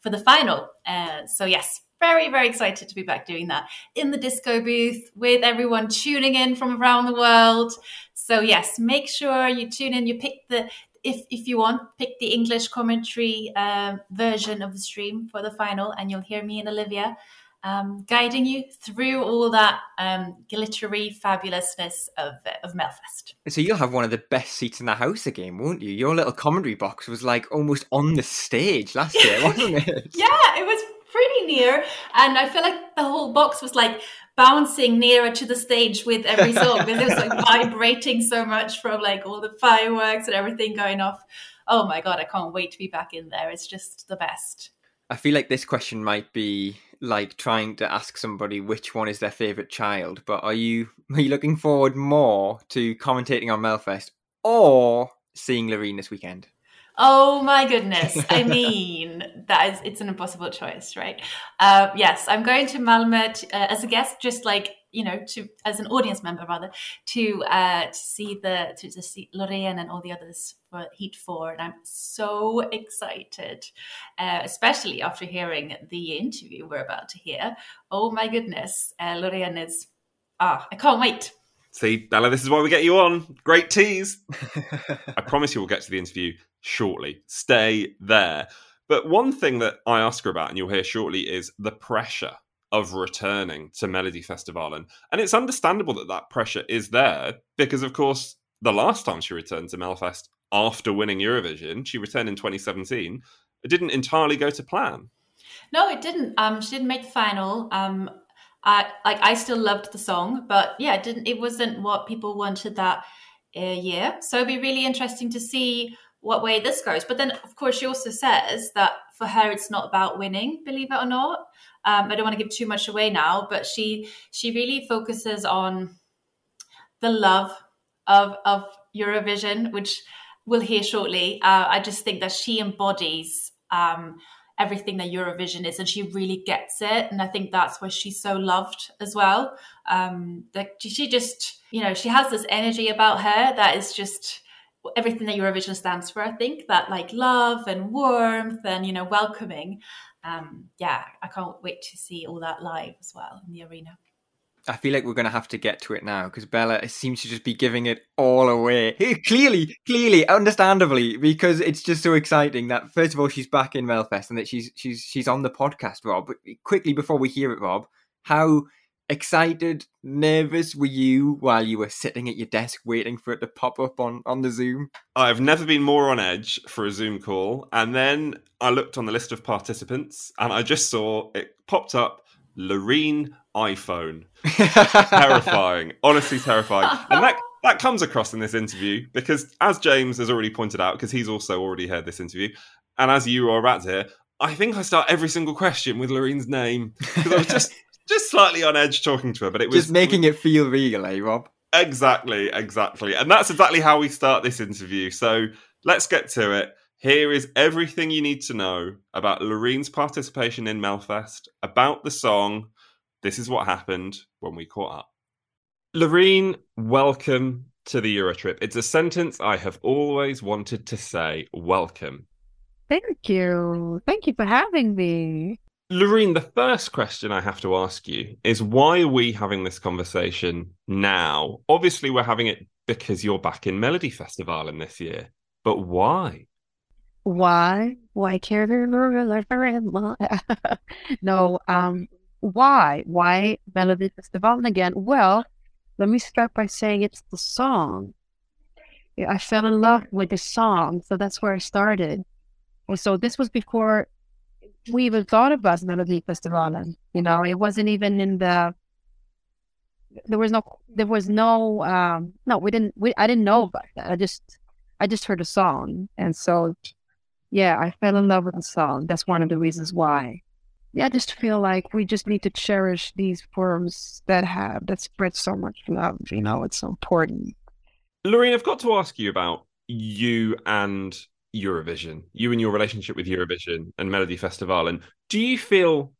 for the final. Uh, so yes, very, very excited to be back doing that in the disco booth with everyone tuning in from around the world. So yes, make sure you tune in. You pick the if if you want, pick the English commentary um, version of the stream for the final, and you'll hear me and Olivia. um, guiding you through all that um, glittery fabulousness of of Melfest. So you'll have one of the best seats in the house again, won't you? Your little commentary box was like almost on the stage last year, wasn't it? yeah, it was pretty near, and I feel like the whole box was like bouncing nearer to the stage with every song because it was like vibrating so much from like all the fireworks and everything going off. Oh my god, I can't wait to be back in there. It's just the best. I feel like this question might be like trying to ask somebody which one is their favorite child, but are you are you looking forward more to commentating on Melfest or seeing Loreen this weekend? Oh my goodness. I mean, that is, it's an impossible choice, right? Uh, yes, I'm going to Malmö to, uh, as a guest, just like, you know, to, as an audience member rather, to, uh, to see the, to, to see Loreen and all the others for Heat 4. And I'm so excited, uh, especially after hearing the interview we're about to hear. Oh my goodness. Uh, Loreen is, ah, I can't wait. See, Bella, this is why we get you on. Great tease. I promise you we'll get to the interview shortly. Stay there. But one thing that I ask her about, and you'll hear shortly, is the pressure of returning to Melodifestivalen. And and it's understandable that that pressure is there because, of course, the last time she returned to Melfest after winning Eurovision, she returned in 2017, it didn't entirely go to plan. No, it didn't. Um, she didn't make the final. Um, I like I still loved the song, but yeah, it didn't. It wasn't what people wanted that uh, year. So it'd be really interesting to see what way this goes. But then, of course, she also says that for her, it's not about winning. Believe it or not. Um, I don't want to give too much away now, but she she really focuses on the love of of Eurovision, which we'll hear shortly. Uh, I just think that she embodies. Um, everything that Eurovision is, and she really gets it. And I think that's why she's so loved as well. Um, that she just, you know, she has this energy about her that is just everything that Eurovision stands for. I think that like love and warmth and you know welcoming. Um, yeah, I can't wait to see all that live as well in the arena. I feel like we're going to have to get to it now because Bella seems to just be giving it all away. Clearly, clearly, understandably, because it's just so exciting that first of all she's back in Melfest and that she's she's she's on the podcast, Rob. Quickly before we hear it, Rob, how excited, nervous were you while you were sitting at your desk waiting for it to pop up on on the Zoom? I've never been more on edge for a Zoom call, and then I looked on the list of participants and I just saw it popped up Loreen iPhone. terrifying. Honestly terrifying. And that that comes across in this interview because as James has already pointed out, because he's also already heard this interview, and as you are about to hear, I think I start every single question with Loreen's name. Because I was just just slightly on edge talking to her, but it was just making it feel real, eh, Rob? Exactly, exactly. And that's exactly how we start this interview. So let's get to it. Here is everything you need to know about Loreen's participation in Melfest, about the song. This is what happened when we caught up. Loreen, welcome to the Eurotrip. It's a sentence I have always wanted to say. Welcome. Thank you. Thank you for having me. Loreen, the first question I have to ask you is why are we having this conversation now? Obviously, we're having it because you're back in Melody Festival in this year, but why? Why? Why remember? No, um, why? Why Melody Festival again? Well, let me start by saying it's the song. I fell in love with the song, so that's where I started. So this was before we even thought about Melodifestivalen. You know, it wasn't even in the. There was no. There was no. Um, no, we didn't. We I didn't know about that. I just. I just heard a song, and so, yeah, I fell in love with the song. That's one of the reasons why. Yeah, I just feel like we just need to cherish these forms that have that spread so much love. You know, it's so important. Loreen, I've got to ask you about you and Eurovision, you and your relationship with Eurovision and Melody Festival. And Do you feel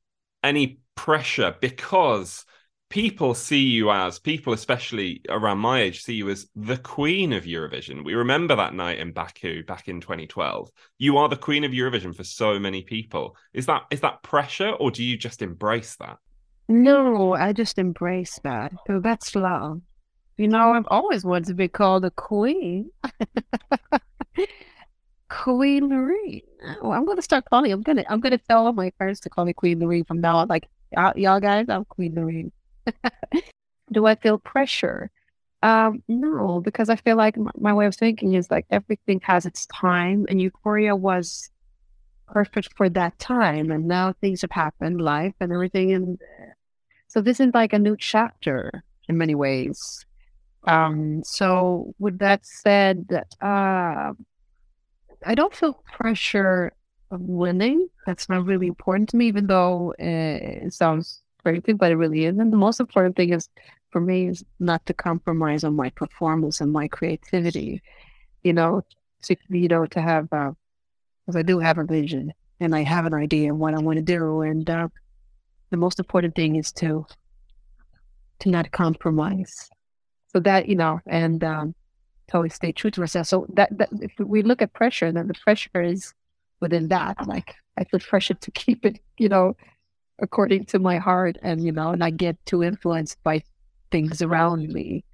any pressure because people see you as people, especially around my age, see you as the queen of Eurovision? We remember that night in Baku back in 2012. You are the queen of Eurovision for so many people. Is that is that pressure, or do you just embrace that? No, I just embrace that. So that's love. You know, I've always wanted to be called a queen. Queen Marie. Oh, I'm gonna start calling. I'm gonna I'm gonna tell all my friends to call me Queen Marie from now on. Like y'all, guys, I'm Queen Marie. Do I feel pressure? Um, no, because I feel like my, my way of thinking is like everything has its time, and Euphoria was perfect for that time, and now things have happened, life and everything, and so this is like a new chapter in many ways. Um, so with that said, uh, I don't feel pressure of winning. That's not really important to me, even though uh, it sounds crazy, but it really isn't. The most important thing is for me is not to compromise on my performance and my creativity. You know, to you know to have because uh, I do have a vision and I have an idea of what I want to do, and uh, the most important thing is to to not compromise. So that you know, and um, to always stay true to ourselves. So that, that if we look at pressure, then the pressure is within that. Like I feel pressure to keep it, you know, according to my heart, and you know, and I get too influenced by things around me.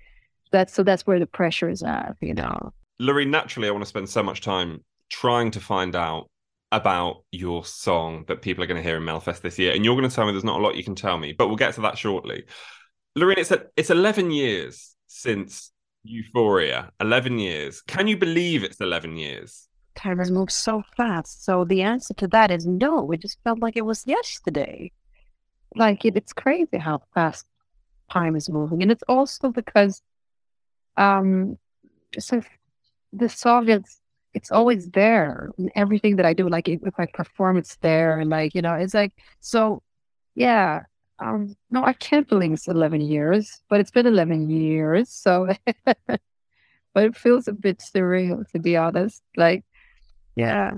That's so that's where the pressure is at, you know. Loreen, naturally, I want to spend so much time trying to find out about your song that people are going to hear in Melfest this year, and you're going to tell me there's not a lot you can tell me, but we'll get to that shortly. Loreen, it's a, it's 11 years since Euphoria. 11 years. Can you believe it's 11 years? Time has moved so fast. So the answer to that is no. It just felt like it was yesterday. Like it, it's crazy how fast time is moving, and it's also because, um, so the Soviets, it's always there in everything that I do. Like if I perform, it's there, and like you know, it's like so. Yeah, um, no, I can't believe it's 11 years, but it's been 11 years. So, but it feels a bit surreal, to be honest. Like, yeah.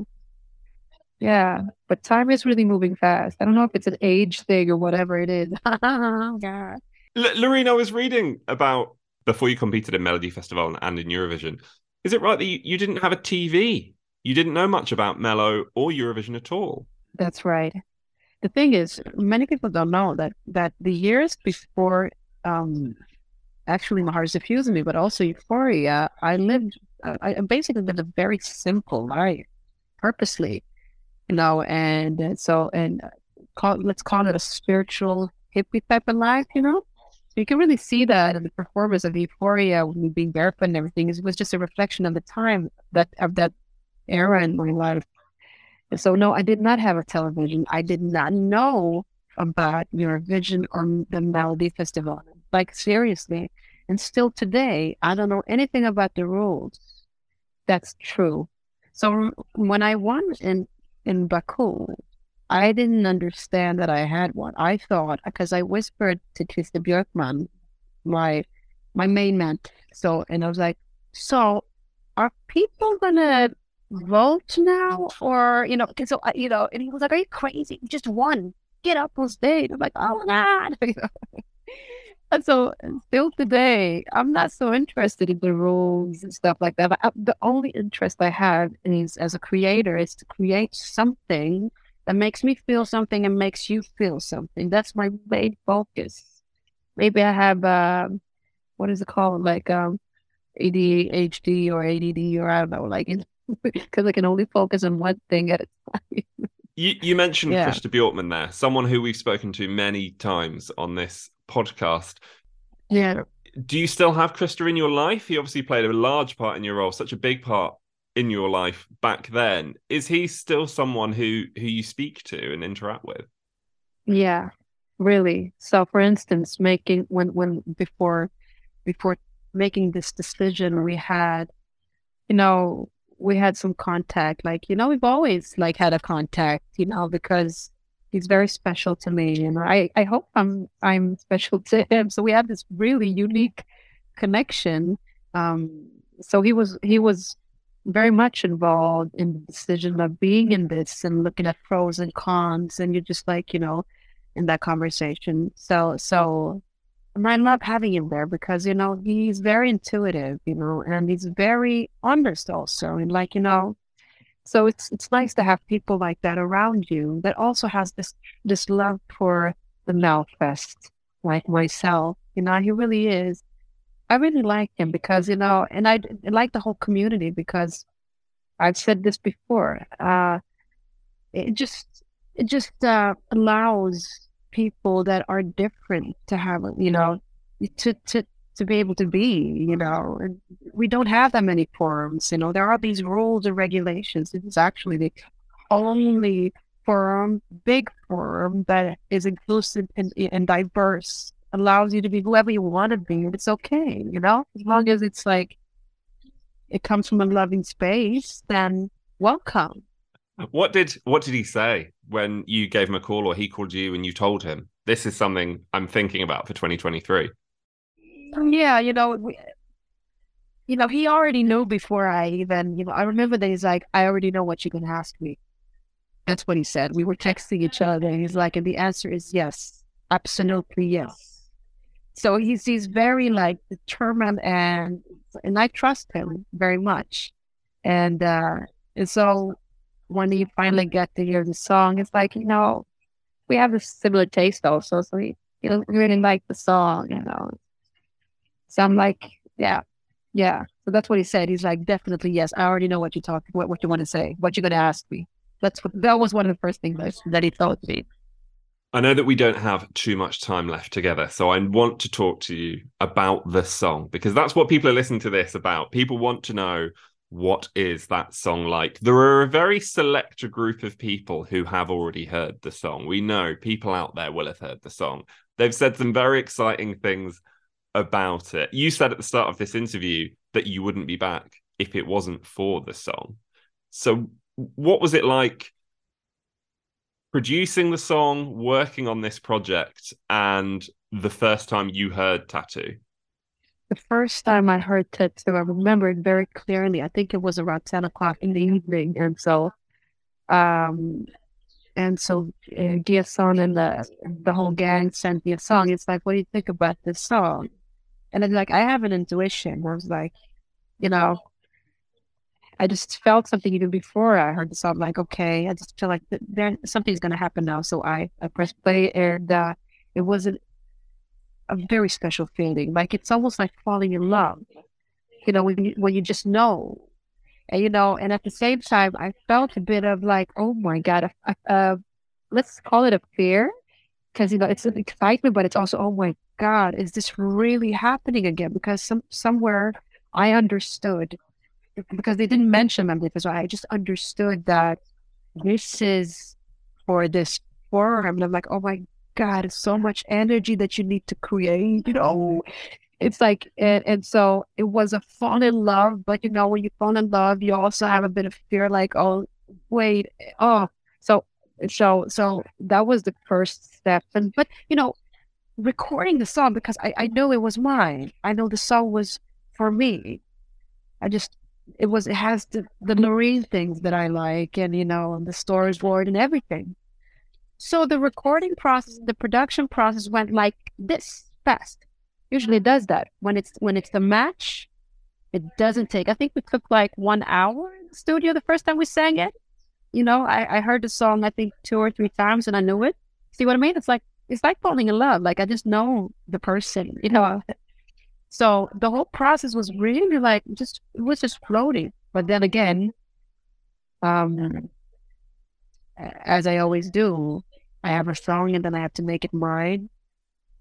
Yeah. But time is really moving fast. I don't know if it's an age thing or whatever it is. yeah. L- Lorena, I was reading about before you competed in Melody Festival and in Eurovision. Is it right that you, you didn't have a TV? You didn't know much about Mello or Eurovision at all? That's right the thing is, many people don't know that that the years before, um, actually, my heart is refusing me, but also Euphoria, I lived, I basically lived a very simple life, purposely, you know, and so and call let's call it a spiritual hippie type of life, you know. So you can really see that in the performance of Euphoria, when being barefoot and everything. It was just a reflection of the time that of that era in my life. So no, I did not have a television. I did not know about Eurovision or the Melody Festival. Like seriously. And still today, I don't know anything about the rules. That's true. So when I won in in Baku, I didn't understand that I had one. I thought because I whispered to Christer Björkman, my my main man. So and I was like, so are people gonna vote now or you know so you know and he was like are you crazy? You just won get up on stage. I'm like oh my god and so still today i'm not so interested in the rules and stuff like that I, the only interest i have is as a creator is to create something that makes me feel something and makes you feel something. That's my main focus. Maybe i have uh, what is it called? Like um ADHD or ADD or I don't know, like because I can only focus on one thing at a time. you, you mentioned yeah. Christer Björkman there, someone who we've spoken to many times on this podcast. Yeah. Do you still have Christer in your life? He obviously played a large part in your role, such a big part in your life back then. Is he still someone who who you speak to and interact with? Yeah, really. So, for instance, making when when before before making this decision, we had, you know, we had some contact. Like, you know, we've always like had a contact, you know, because he's very special to me. And I, I hope I'm I'm special to him. So we have this really unique connection. Um so he was he was very much involved in the decision of being in this and looking at pros and cons and you're just like, you know, in that conversation. So so and I love having him there because, you know, he's very intuitive, you know, and he's very honest also. And like, you know, so it's it's nice to have people like that around you that also has this this love for the Melfest, like myself. You know, he really is. I really like him because, you know, and I, I like the whole community because I've said this before. Uh, it just it just uh, allows people that are different to have, you know, to to to be able to be, you know. And we don't have that many forums, you know. There are these rules and regulations. It is actually the only forum, big forum that is inclusive and, and diverse, allows you to be whoever you want to be, and it's okay, you know, as long as it's like it comes from a loving space, then welcome. What did what did he say when you gave him a call or he called you and you told him this is something I'm thinking about for 2023? Yeah, you know, we, you know, he already knew before I even, you know, I remember that he's like, I already know what you're gonna ask me. That's what he said. We were texting each other. And he's like, and the answer is yes, absolutely yes. So he's he's very like determined and and I trust him very much. And uh and so when you finally get to hear the song, it's like, you know, we have a similar taste also. So he, he really like the song, you know. So I'm like, yeah, yeah. So that's what he said. He's like, definitely yes. I already know what you talk, what, what you want to say, what you're going to ask me. That's what, that was one of the first things that, that he told me. I know that we don't have too much time left together, so I want to talk to you about the song because that's what people are listening to this about. People want to know what is that song like. There are a very select group of people who have already heard the song. We know people out there will have heard the song. They've said some very exciting things about it. You said at the start of this interview that you wouldn't be back if it wasn't for the song. So, what was it like producing the song, working on this project, and the first time you heard Tattoo? The first time I heard Tattoo, I remember it very clearly. I think it was around 10 o'clock in the evening. And so, um, and so uh, G:son and the, the whole gang sent me a song. It's like, what do you think about this song? And then, like, I have an intuition. I was like, you know, I just felt something even before I heard the song. Like, okay, I just feel like there something's gonna happen now. So I I pressed play, and uh, it was a, a very special feeling. Like it's almost like falling in love. You know, when you, when you just know, and you know, and at the same time, I felt a bit of like, oh my god, uh, let's call it a fear, because you know it's an excitement, but it's also, oh my god, is this really happening again? Because some somewhere I understood because they didn't mention Mamlithas, so I just understood that this is for this forum. And I'm like, oh my God, it's so much energy that you need to create, you know. Oh. It's like and, and so it was a fall in love, but you know, when you fall in love, you also have a bit of fear, like, oh wait, oh so so so that was the first step. And but you know, recording the song because I, I know it was mine. I know the song was for me. I just it was it has the the marine things that I like and you know and the storyboard and everything. So the recording process, the production process went like this fast. Usually it does that when it's when it's the match. It doesn't take. I think we took like one hour in the studio the first time we sang it. You know, I, I heard the song I think two or three times and I knew it. See what I mean? It's like it's like falling in love. Like I just know the person. You know, so the whole process was really like just it was just floating. But then again, um, as I always do, I have a song and then I have to make it mine.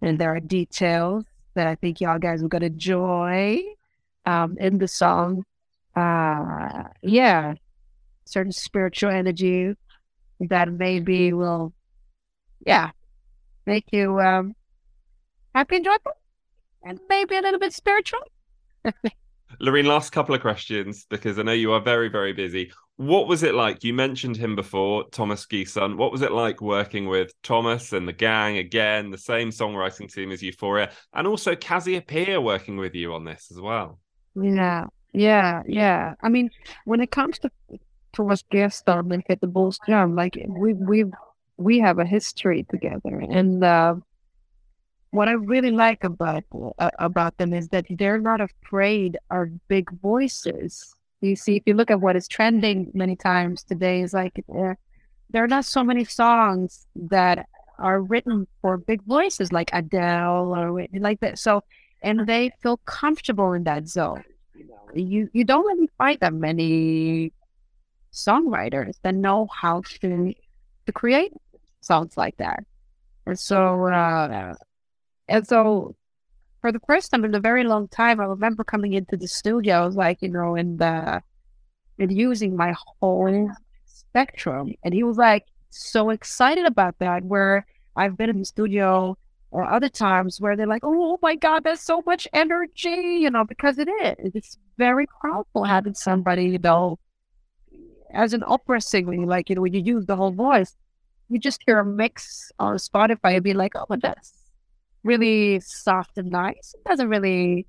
And there are details that I think y'all guys are gonna enjoy um, in the song. Uh, yeah, certain spiritual energy that maybe will, yeah, make you um, happy and joyful and maybe a little bit spiritual. Loreen, last couple of questions because I know you are very, very busy. What was it like? You mentioned him before, Thomas G:son. What was it like working with Thomas and the gang again, the same songwriting team as Euphoria, and also Cazzi Opeia working with you on this as well? Yeah, yeah, yeah. I mean, when it comes to Thomas G:son and Peter Boström, like we we we have a history together, and uh, what I really like about uh, about them is that they're not afraid of big voices. You see, if you look at what is trending many times today, is like uh, there are not so many songs that are written for big voices like Adele or like that. So, and they feel comfortable in that zone. You you don't really find that many songwriters that know how to to create songs like that And so, uh, and so for the first time in a very long time, I remember coming into the studio, like, you know, and, uh, and using my whole spectrum. And he was like so excited about that, where I've been in the studio or other times where they're like, oh my God, there's so much energy, you know, because it is. It's very powerful having somebody, you know, as an opera singer, like, you know, when you use the whole voice, you just hear a mix on Spotify and be like, oh, that's really soft and nice. It doesn't really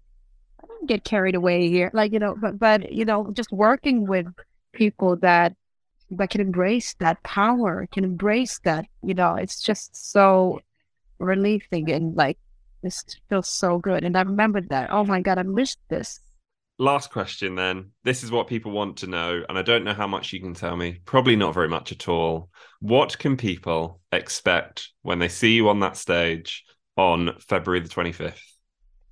I don't get carried away here. Like, you know, but, but, you know, just working with people that, that can embrace that power, can embrace that, you know, it's just so relieving and like, this feels so good. And I remembered that. Oh my God, I missed this. Last question then. This is what people want to know, and I don't know how much you can tell me. Probably not very much at all. What can people expect when they see you on that stage on February the 25th?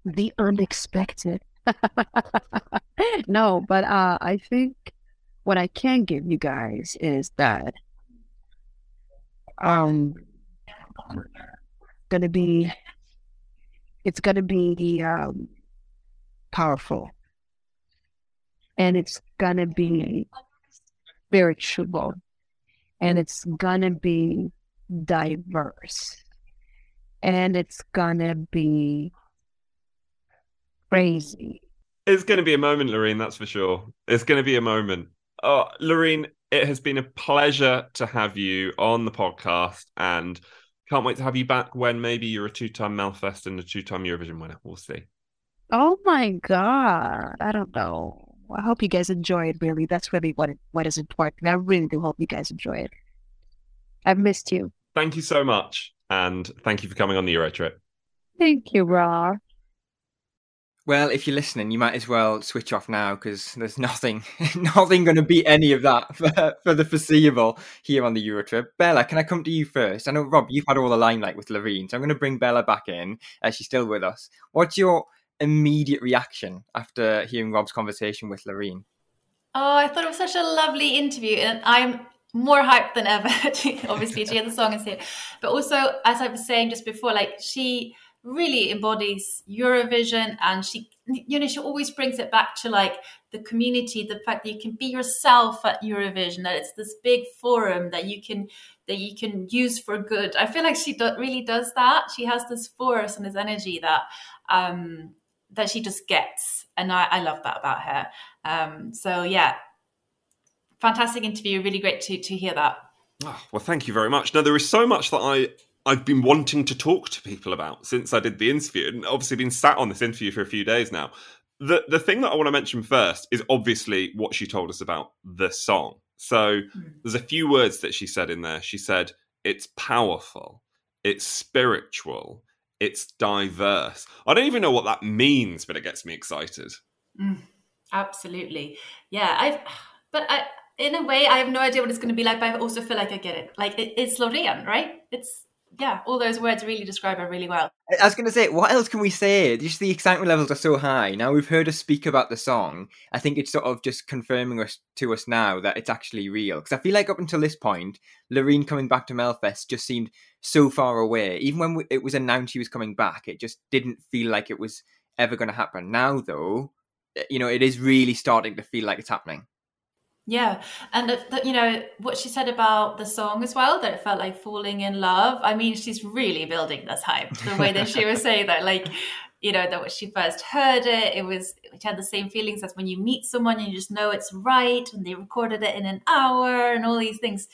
The unexpected. no, but uh, I think what I can give you guys is that um gonna be it's gonna be um powerful and it's gonna be spiritual and it's gonna be diverse and it's gonna be crazy. It's to be a moment, Loreen, that's for sure. It's to be a moment. Oh, Loreen, it has been a pleasure to have you on the podcast and can't wait to have you back when maybe you're a two time Melfest and a two time Eurovision winner. We'll see. Oh my God. I don't know. I hope you guys enjoy it, really. That's really what, it, what is important. I really do hope you guys enjoy it. I've missed you. Thank you so much. And thank you for coming on the Euro trip. Thank you, Ra. Well, if you're listening, you might as well switch off now because there's nothing, nothing going to beat any of that for, for the foreseeable here on the Euro trip. Bella, can I come to you first? I know Rob, you've had all the limelight with Loreen, so I'm going to bring Bella back in as she's still with us. What's your immediate reaction after hearing Rob's conversation with Loreen? Oh, I thought it was such a lovely interview, and I'm more hyped than ever. obviously, to hear the song and see it, but also, as I was saying just before, like she really embodies Eurovision and she you know she always brings it back to like the community the fact that you can be yourself at Eurovision that it's this big forum that you can that you can use for good. I feel like she do, really does that. She has this force and this energy that um that she just gets. And I, I love that about her. Um so yeah fantastic interview really great to to hear that oh, well thank you very much now there is so much that I I've been wanting to talk to people about since I did the interview, and obviously been sat on this interview for a few days now. The the thing that I want to mention first is obviously what she told us about the song. So mm. there's a few words that she said in there. She said it's powerful, it's spiritual, it's diverse. I don't even know what that means, but it gets me excited. Mm, absolutely, yeah. I've but I in a way I have no idea what it's going to be like, but I also feel like I get it. Like it, it's Loreen, right? It's yeah, all those words really describe her really well. I was going to say, what else can we say? Just the excitement levels are so high. Now we've heard her speak about the song. I think it's sort of just confirming us to us now that it's actually real. Because I feel like up until this point, Loreen coming back to Melfest just seemed so far away. Even when it was announced she was coming back, it just didn't feel like it was ever going to happen. Now, though, eh, you know, it is really starting to feel like it's happening. Yeah, and you know what she said about the song as well that it felt like falling in love. I mean, she's really building this hype. The way that she was saying that, like, you know, that when she first heard it, it was it had the same feelings as when you meet someone and you just know it's right, and they recorded it in an hour, and all these things.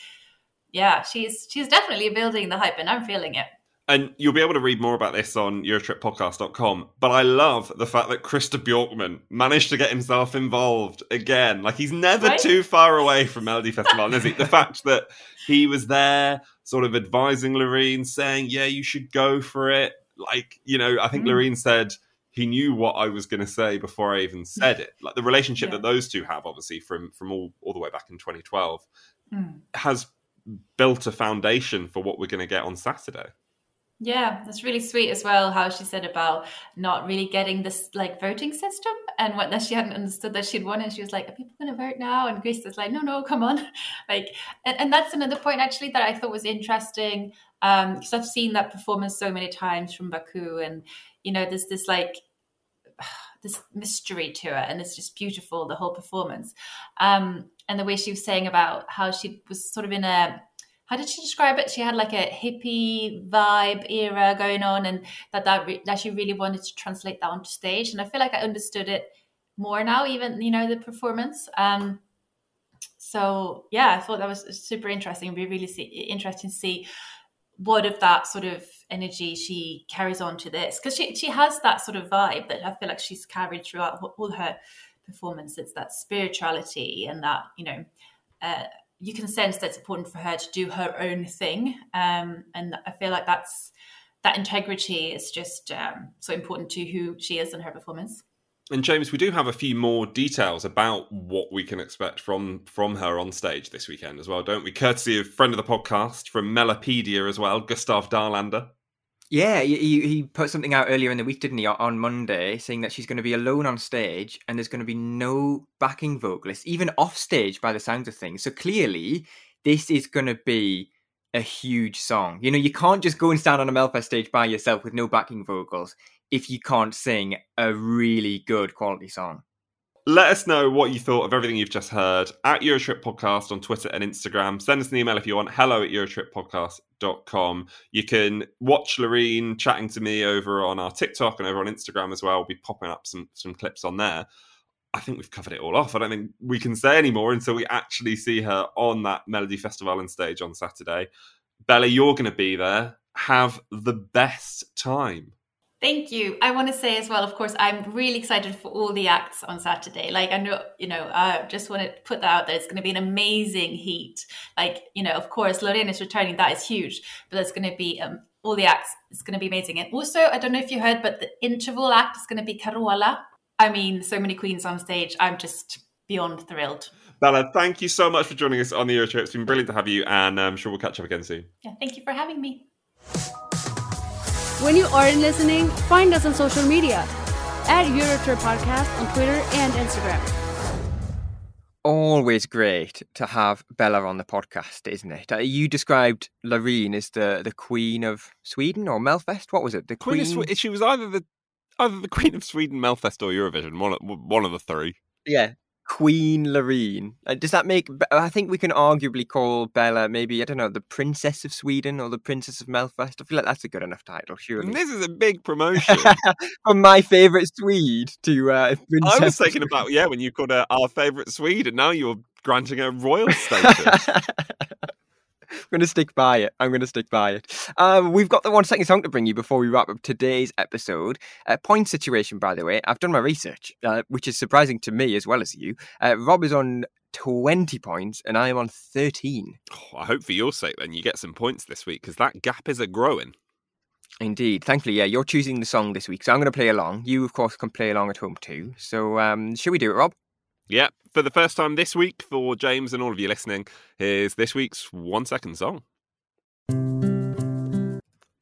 Yeah, she's she's definitely building the hype, and I'm feeling it and you'll be able to read more about this on eurotrippodcast.com but i love the fact that Christer Björkman managed to get himself involved again like he's never right? too far away from melody festival is he the fact that he was there sort of advising loreen saying yeah you should go for it like you know i think mm. loreen said he knew what i was going to say before i even said it like the relationship yeah. that those two have obviously from from all all the way back in 2012 mm. has built a foundation for what we're going to get on saturday yeah, that's really sweet as well. How she said about not really getting this like voting system, and what that she hadn't understood that she'd won, and she was like, "Are people going to vote now?" And Grace was like, "No, no, come on!" Like, and, and that's another point actually that I thought was interesting because I've seen that performance so many times from Baku, and you know, there's this like this mystery to it, and it's just beautiful the whole performance. Um, and the way she was saying about how she was sort of in a how did she describe it? She had like a hippie vibe era going on, and that that, re- that she really wanted to translate that onto stage. And I feel like I understood it more now, even you know the performance. Um, so yeah, I thought that was super interesting. It'd be really see, interesting to see what of that sort of energy she carries on to this because she she has that sort of vibe that I feel like she's carried throughout all her performance. It's that spirituality and that you know. Uh, you can sense that it's important for her to do her own thing, um, and I feel like that's that integrity is just um, so important to who she is and her performance. And James, we do have a few more details about what we can expect from from her on stage this weekend as well, don't we? Courtesy of friend of the podcast from Melopedia as well, Gustav Dahlander. Yeah, he, he put something out earlier in the week, didn't he, on Monday, saying that she's going to be alone on stage and there's going to be no backing vocalist, even off stage by the sounds of things. So clearly, this is going to be a huge song. You know, you can't just go and stand on a Melfest stage by yourself with no backing vocals if you can't sing a really good quality song. Let us know what you thought of everything you've just heard at Eurotrip Podcast on Twitter and Instagram. Send us an email if you want. Hello at Eurotrippodcast.com. You can watch Loreen chatting to me over on our TikTok and over on Instagram as well. We'll be popping up some, some clips on there. I think we've covered it all off. I don't think we can say any more until we actually see her on that Melodifestivalen stage on Saturday. Bella, you're going to be there. Have the best time. Thank you. I want to say as well, of course, I'm really excited for all the acts on Saturday. Like, I know, you know, I just want to put that out there. It's going to be an amazing heat. Like, you know, of course, Loreen is returning. That is huge. But there's going to be um, all the acts. It's going to be amazing. And also, I don't know if you heard, but the interval act is going to be Carola. I mean, so many queens on stage. I'm just beyond thrilled. Bella, thank you so much for joining us on the Eurotrip. It's been brilliant to have you, and I'm sure we'll catch up again soon. Yeah, thank you for having me. When you aren't listening, find us on social media at Eurotrip Podcast on Twitter and Instagram. Always great to have Bella on the podcast, isn't it? Uh, you described Loreen as the, the queen of Sweden or Melfest. What was it? The Queen, queen. of Swe- she was either the either the Queen of Sweden, Melfest, or Eurovision. One of, one of the three. Yeah, Queen Loreen. Uh, does that make? I think we can arguably call Bella maybe I don't know the Princess of Sweden or the Princess of Melfest. I feel like that's a good enough title, surely. This is a big promotion. From my favourite Swede to uh, Princess. I was thinking about yeah when you called her our favourite Swede, and now you're granting her royal status. I'm going to stick by it. I'm going to stick by it. Um, we've got the one second song to bring you before we wrap up today's episode. Uh, point situation, by the way. I've done my research, uh, which is surprising to me as well as you. Uh, Rob is on 20 points and I am on 13. Oh, I hope for your sake then you get some points this week because that gap is a growing. Indeed. Thankfully, yeah, you're choosing the song this week, so I'm going to play along. You, of course, can play along at home too. So, um, should we do it, Rob? Yeah, for the first time this week for James and all of you listening, here's this week's one second song.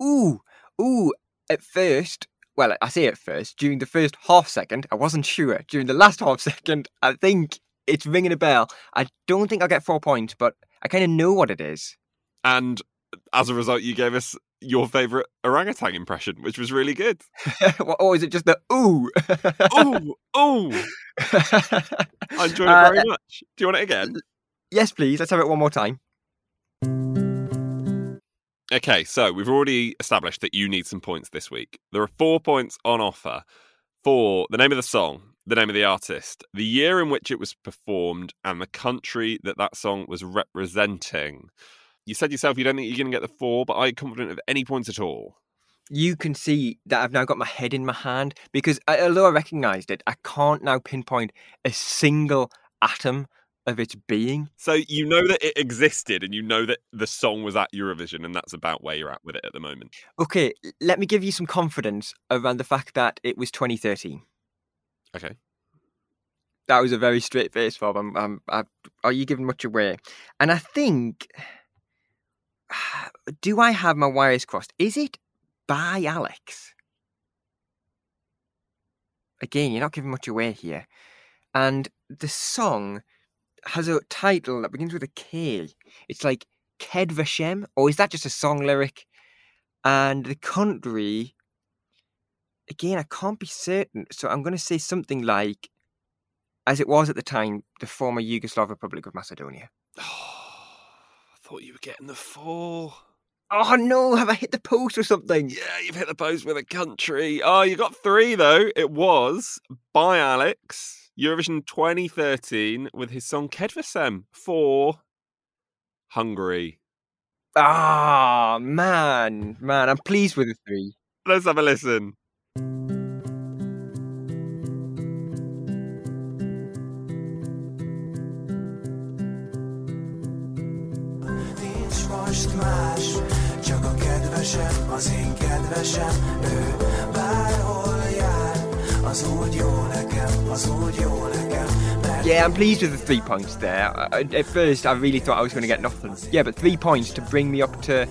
Ooh, ooh, at first, well, I say at first, during the first half second, I wasn't sure. During the last half second, I think it's ringing a bell. I don't think I'll get four points, but I kind of know what it is. And as a result, you gave us your favourite orangutan impression, which was really good. or is it just the ooh? ooh, ooh. I enjoyed it very uh, much. Do you want it again? Yes, please. Let's have it one more time. Okay, so we've already established that you need some points this week. There are four points on offer for the name of the song, the name of the artist, the year in which it was performed, and the country that that song was representing. You said yourself you don't think you're going to get the four, but are you confident of any points at all? You can see that I've now got my head in my hand because I, although I recognised it, I can't now pinpoint a single atom of its being. So you know that it existed and you know that the song was at Eurovision and that's about where you're at with it at the moment. Okay, let me give you some confidence around the fact that it was 2013. Okay. That was a very straight face, Bob. I'm, I'm, I, are you giving much away? And I think, do I have my wires crossed? Is it ByeAlex? Again, you're not giving much away here. And the song has a title that begins with a K. It's like Kedvesem, or is that just a song lyric? And the country, again, I can't be certain. So I'm going to say something like, as it was at the time, the former Yugoslav Republic of Macedonia. Oh. Thought you were getting the four. Oh no, have I hit the post or something? Yeah, you've hit the post with a country. Oh, you got three though. It was ByeAlex, Eurovision 2013, with his song Kedvesem for Hungary. Ah, man, man, I'm pleased with the three. Let's have a listen. Kedvesem, az én kedvesem, ő bárhol jár, az úgy jó nekem, az úgy jó nekem, Yeah, I'm pleased with the three points there. Uh, uh, at first, I really thought I was going to get nothing. Yeah, but three points to bring me up to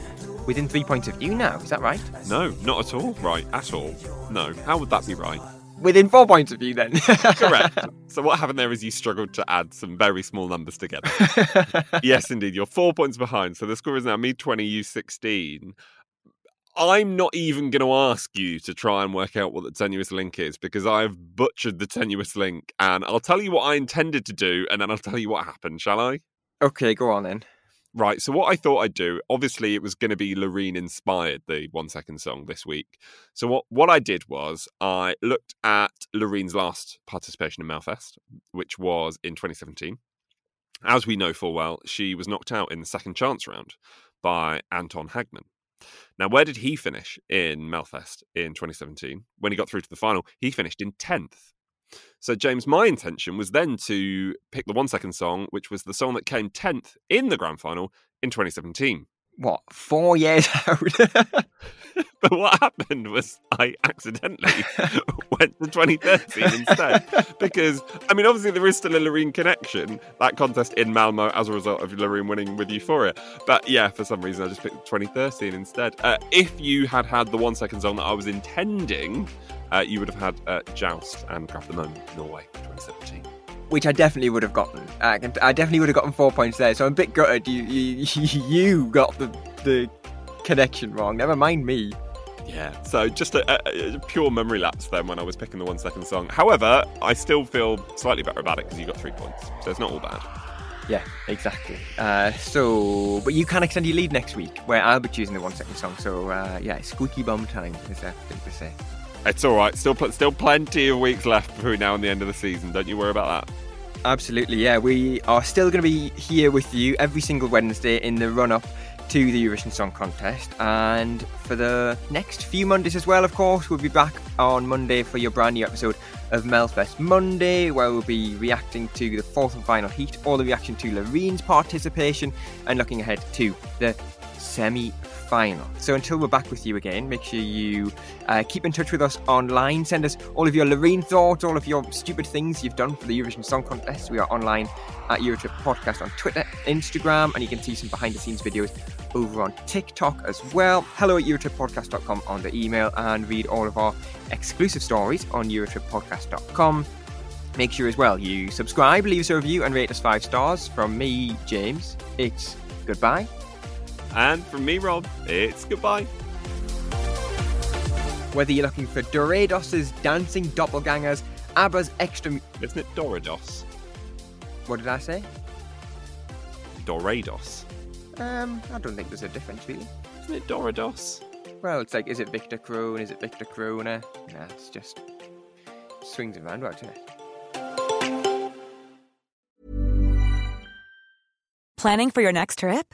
within three points of you now. Is that right? No, not at all right, at all. No, how would that be right? Within four points of you, then. Correct. So what happened there is you struggled to add some very small numbers together. yes, indeed. You're four points behind. So the score is now me 20, you 16. I'm not even going to ask you to try and work out what the tenuous link is because I've butchered the tenuous link. And I'll tell you what I intended to do and then I'll tell you what happened, shall I? Okay, go on then. Right. So what I thought I'd do, obviously, it was going to be Loreen inspired the one second song this week. So what what I did was I looked at Loreen's last participation in Melfest, which was in 2017. As we know full well, she was knocked out in the second chance round by Anton Hagman. Now, where did he finish in Melfest in 2017? When he got through to the final, he finished in 10th. So, James, my intention was then to pick the one second song, which was the song that came 10th in the grand final in 2017. What, four years out? but what happened was I accidentally went to 2013 instead. Because, I mean, obviously there is still a Loreen connection, that contest in Malmo as a result of Loreen winning with Euphoria. But yeah, for some reason I just picked 2013 instead. Uh, if you had had the one second song that I was intending, uh, you would have had uh, JOWST and Craft the Moment, Norway, 2017. Which I definitely would have gotten. I, can, I definitely would have gotten four points there. So I'm a bit gutted. You you, you got the the connection wrong. Never mind me. Yeah, so just a, a, a, pure memory lapse then when I was picking the one second song. However, I still feel slightly better about it because you got three points, so it's not all bad. Yeah, exactly. Uh, so, but you can extend your lead next week, where I'll be choosing the one second song. So, uh, yeah, squeaky bum time is that thing to say. It's all right. Still, still plenty of weeks left between now and the end of the season. Don't you worry about that. Absolutely, yeah. We are still going to be here with you every single Wednesday in the run up to the Eurovision Song Contest. And for the next few Mondays as well, of course, we'll be back on Monday for your brand new episode of Melfest Monday, where we'll be reacting to the fourth and final heat, all the reaction to Loreen's participation, and looking ahead to the semi final. So until we're back with you again, make sure you uh, keep in touch with us online. Send us all of your Loreen thoughts, all of your stupid things you've done for the Eurovision Song Contest. We are online at Eurotrip Podcast on Twitter, Instagram, and you can see some behind the scenes videos over on TikTok as well. Hello at EurotripPodcast.com on the email and read all of our exclusive stories on EurotripPodcast.com. Make sure as well you subscribe, leave us a review, and rate us five stars. From me, James, it's goodbye. And from me, Rob, it's goodbye. Whether you're looking for Dorados's dancing doppelgangers, ABBA's extra. Isn't it Dorados? What did I say? Dorados. Um, I don't think there's a difference really. Isn't it Dorados? Well, it's like, is it Victor Crone? Is it Victor Krone? Nah, it's just swings and roundabouts, isn't it? Planning for your next trip?